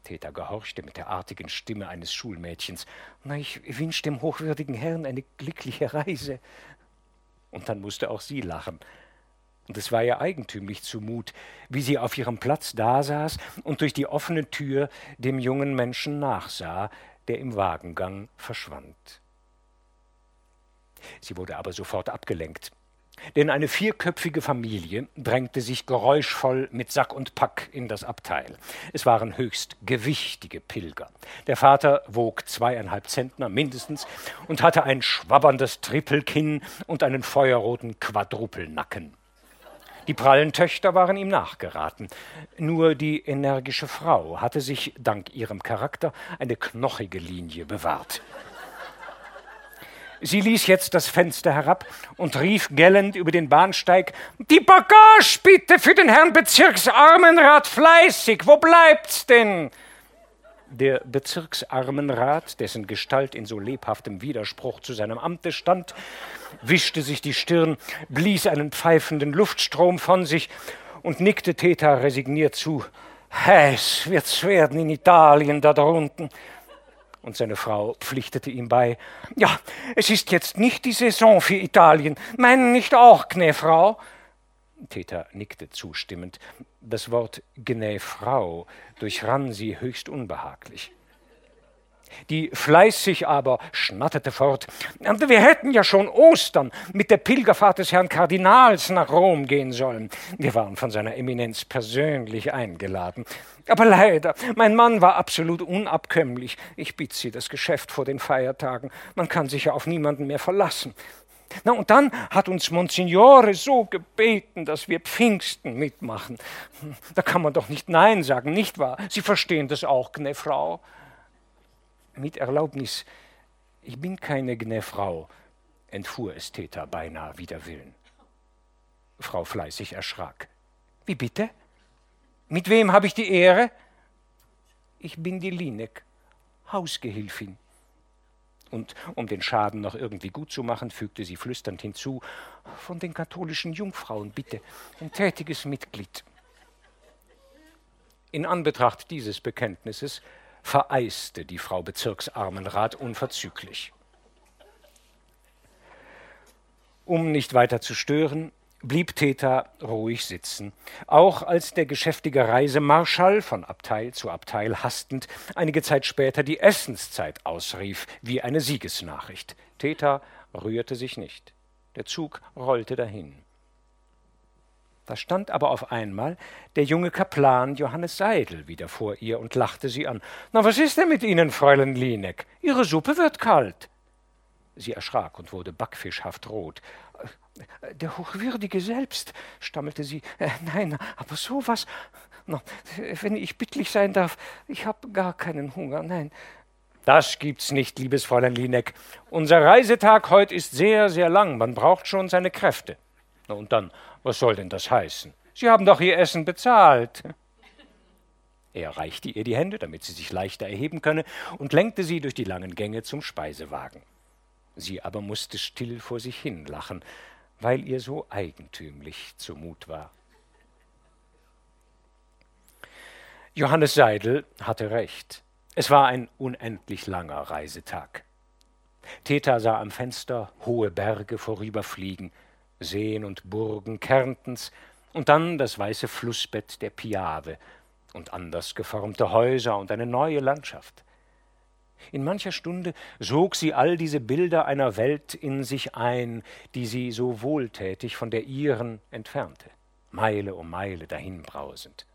Täter gehorchte mit der artigen Stimme eines Schulmädchens. Na, ich wünsche dem hochwürdigen Herrn eine glückliche Reise. Und dann musste auch sie lachen. Und es war ihr eigentümlich zumut, wie sie auf ihrem Platz dasaß und durch die offene Tür dem jungen Menschen nachsah, der im Wagengang verschwand. Sie wurde aber sofort abgelenkt, denn eine vierköpfige Familie drängte sich geräuschvoll mit Sack und Pack in das Abteil. Es waren höchst gewichtige Pilger. Der Vater wog zweieinhalb Zentner mindestens und hatte ein schwabberndes Trippelkinn und einen feuerroten Quadrupelnacken. Die prallen Töchter waren ihm nachgeraten. Nur die energische Frau hatte sich dank ihrem Charakter eine knochige Linie bewahrt. Sie ließ jetzt das Fenster herab und rief gellend über den Bahnsteig Die Bagage bitte für den Herrn Bezirksarmenrat fleißig. Wo bleibt's denn? Der Bezirksarmenrat, dessen Gestalt in so lebhaftem Widerspruch zu seinem Amte stand, wischte sich die Stirn, blies einen pfeifenden Luftstrom von sich und nickte Theta resigniert zu. Heiß wird's werden in Italien da drunten. Und seine Frau pflichtete ihm bei. Ja, es ist jetzt nicht die Saison für Italien. Meinen nicht auch, Gnäfrau? Theta nickte zustimmend. Das Wort Gnäfrau durchrann sie höchst unbehaglich. Die fleißig aber schnatterte fort. Wir hätten ja schon Ostern mit der Pilgerfahrt des Herrn Kardinals nach Rom gehen sollen. Wir waren von seiner Eminenz persönlich eingeladen. Aber leider, mein Mann war absolut unabkömmlich. Ich bitte Sie, das Geschäft vor den Feiertagen. Man kann sich ja auf niemanden mehr verlassen. Na, und dann hat uns Monsignore so gebeten, dass wir Pfingsten mitmachen. Da kann man doch nicht Nein sagen, nicht wahr? Sie verstehen das auch, Gnäfrau mit Erlaubnis, ich bin keine Gnäfrau, entfuhr es Täter beinahe wider Willen. Frau Fleißig erschrak. Wie bitte? Mit wem habe ich die Ehre? Ich bin die Linek, Hausgehilfin. Und um den Schaden noch irgendwie gut zu machen, fügte sie flüsternd hinzu, von den katholischen Jungfrauen bitte, ein tätiges Mitglied. In Anbetracht dieses Bekenntnisses vereiste die Frau Bezirksarmenrat unverzüglich. Um nicht weiter zu stören, blieb Theta ruhig sitzen, auch als der geschäftige Reisemarschall von Abteil zu Abteil hastend einige Zeit später die Essenszeit ausrief, wie eine Siegesnachricht. Theta rührte sich nicht. Der Zug rollte dahin. Da stand aber auf einmal der junge Kaplan Johannes Seidel wieder vor ihr und lachte sie an. Na, was ist denn mit Ihnen, Fräulein Lieneck? Ihre Suppe wird kalt. Sie erschrak und wurde backfischhaft rot. Der Hochwürdige selbst, stammelte sie. Äh, nein, aber so was. Na, wenn ich bittlich sein darf, ich habe gar keinen Hunger, nein. Das gibt's nicht, liebes Fräulein Lieneck. Unser Reisetag heute ist sehr, sehr lang. Man braucht schon seine Kräfte. Na und dann, was soll denn das heißen? Sie haben doch Ihr Essen bezahlt. Er reichte ihr die Hände, damit sie sich leichter erheben könne, und lenkte sie durch die langen Gänge zum Speisewagen. Sie aber musste still vor sich hin lachen, weil ihr so eigentümlich zumut war. Johannes Seidel hatte recht. Es war ein unendlich langer Reisetag. Theta sah am Fenster hohe Berge vorüberfliegen, Seen und Burgen Kärntens und dann das weiße Flussbett der Piave und anders geformte Häuser und eine neue Landschaft. In mancher Stunde sog sie all diese Bilder einer Welt in sich ein, die sie so wohltätig von der ihren entfernte, Meile um Meile dahinbrausend.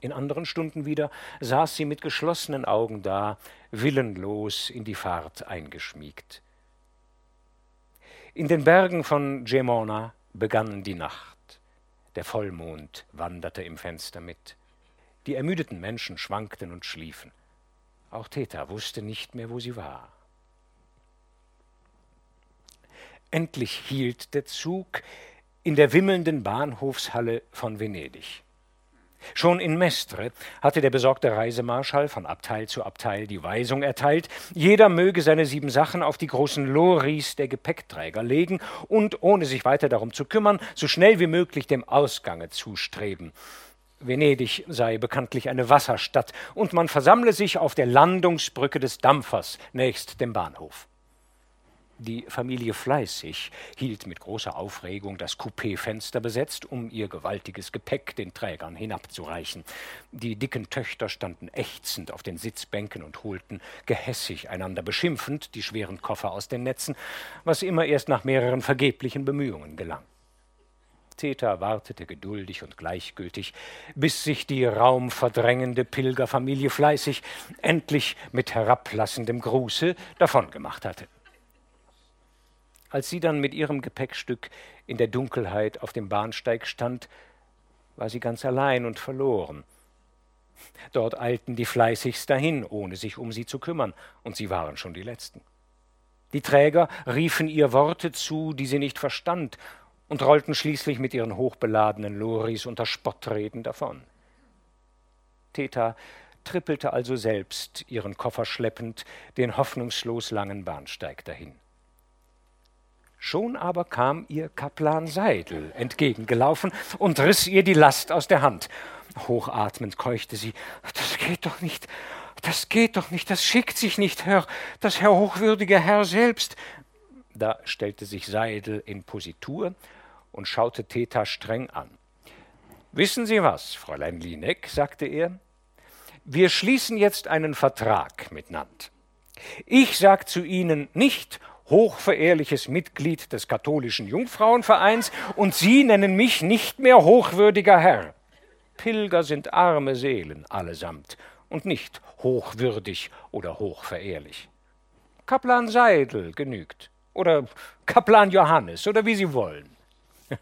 In anderen Stunden wieder saß sie mit geschlossenen Augen da, willenlos in die Fahrt eingeschmiegt. In den Bergen von Gemona begann die Nacht. Der Vollmond wanderte im Fenster mit. Die ermüdeten Menschen schwankten und schliefen. Auch Theta wusste nicht mehr, wo sie war. Endlich hielt der Zug in der wimmelnden Bahnhofshalle von Venedig. Schon in Mestre hatte der besorgte Reisemarschall von Abteil zu Abteil die Weisung erteilt, jeder möge seine sieben Sachen auf die großen Loris der Gepäckträger legen und, ohne sich weiter darum zu kümmern, so schnell wie möglich dem Ausgange zustreben. Venedig sei bekanntlich eine Wasserstadt, und man versammle sich auf der Landungsbrücke des Dampfers nächst dem Bahnhof. Die Familie Fleißig hielt mit großer Aufregung das Coupéfenster besetzt, um ihr gewaltiges Gepäck den Trägern hinabzureichen. Die dicken Töchter standen ächzend auf den Sitzbänken und holten, gehässig einander beschimpfend, die schweren Koffer aus den Netzen, was immer erst nach mehreren vergeblichen Bemühungen gelang. Theta wartete geduldig und gleichgültig, bis sich die raumverdrängende Pilgerfamilie fleißig endlich mit herablassendem Gruße davongemacht hatte. Als sie dann mit ihrem Gepäckstück in der Dunkelheit auf dem Bahnsteig stand, war sie ganz allein und verloren. Dort eilten die Fleißigst dahin, ohne sich um sie zu kümmern, und sie waren schon die Letzten. Die Träger riefen ihr Worte zu, die sie nicht verstand, und rollten schließlich mit ihren hochbeladenen Loris unter Spottreden davon. Theta trippelte also selbst, ihren Koffer schleppend, den hoffnungslos langen Bahnsteig dahin. Schon aber kam ihr Kaplan Seidel entgegengelaufen und riß ihr die Last aus der Hand. Hochatmend keuchte sie. Das geht doch nicht, das geht doch nicht, das schickt sich nicht, Herr, das Herr hochwürdige Herr selbst. Da stellte sich Seidel in Positur und schaute Theta streng an. Wissen Sie was, Fräulein Lineck, sagte er, wir schließen jetzt einen Vertrag miteinander. Ich sag zu Ihnen nicht hochverehrliches Mitglied des katholischen Jungfrauenvereins, und Sie nennen mich nicht mehr hochwürdiger Herr. Pilger sind arme Seelen allesamt und nicht hochwürdig oder hochverehrlich. Kaplan Seidel genügt. Oder Kaplan Johannes oder wie Sie wollen.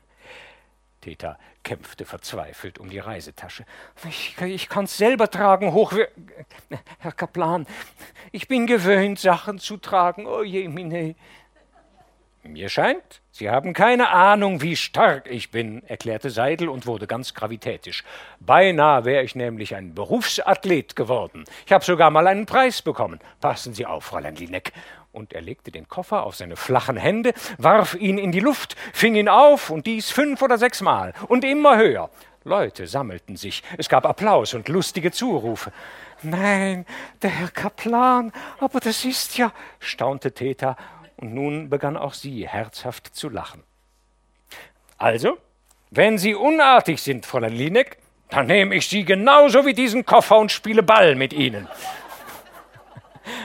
Theta kämpfte verzweifelt um die Reisetasche. Ich, ich kann's selber tragen, Hochwür... Herr Kaplan, ich bin gewöhnt, Sachen zu tragen. Oh je, mine. Mir scheint, Sie haben keine Ahnung, wie stark ich bin, erklärte Seidel und wurde ganz gravitätisch. Beinahe wäre ich nämlich ein Berufsathlet geworden. Ich habe sogar mal einen Preis bekommen. Passen Sie auf, Fräulein Lineck und er legte den Koffer auf seine flachen Hände, warf ihn in die Luft, fing ihn auf und dies fünf oder sechsmal und immer höher. Leute sammelten sich, es gab Applaus und lustige Zurufe. Nein, der Herr Kaplan, aber das ist ja, staunte Theta, und nun begann auch sie herzhaft zu lachen. Also, wenn Sie unartig sind, Fräulein Lineck, dann nehme ich Sie genauso wie diesen Koffer und spiele Ball mit Ihnen.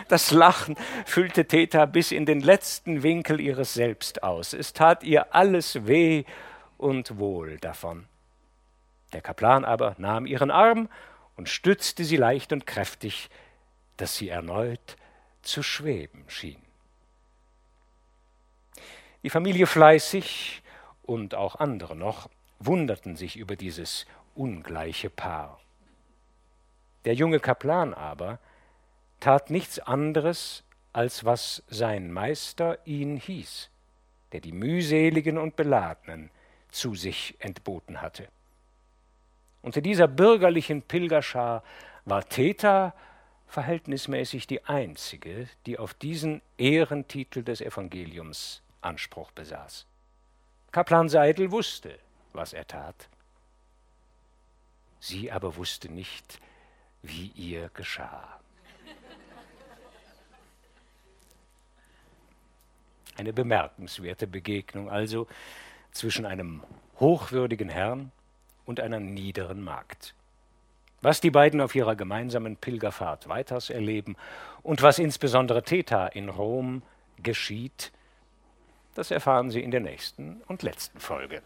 Das Lachen füllte Theta bis in den letzten Winkel ihres Selbst aus. Es tat ihr alles weh und wohl davon. Der Kaplan aber nahm ihren Arm und stützte sie leicht und kräftig, dass sie erneut zu schweben schien. Die Familie Fleißig und auch andere noch wunderten sich über dieses ungleiche Paar. Der junge Kaplan aber tat nichts anderes, als was sein Meister ihn hieß, der die mühseligen und Beladenen zu sich entboten hatte. Unter dieser bürgerlichen Pilgerschar war Theta verhältnismäßig die einzige, die auf diesen Ehrentitel des Evangeliums Anspruch besaß. Kaplan Seidel wusste, was er tat. Sie aber wusste nicht, wie ihr geschah. Eine bemerkenswerte Begegnung also zwischen einem hochwürdigen Herrn und einer niederen Magd. Was die beiden auf ihrer gemeinsamen Pilgerfahrt weiters erleben und was insbesondere Theta in Rom geschieht, das erfahren Sie in der nächsten und letzten Folge.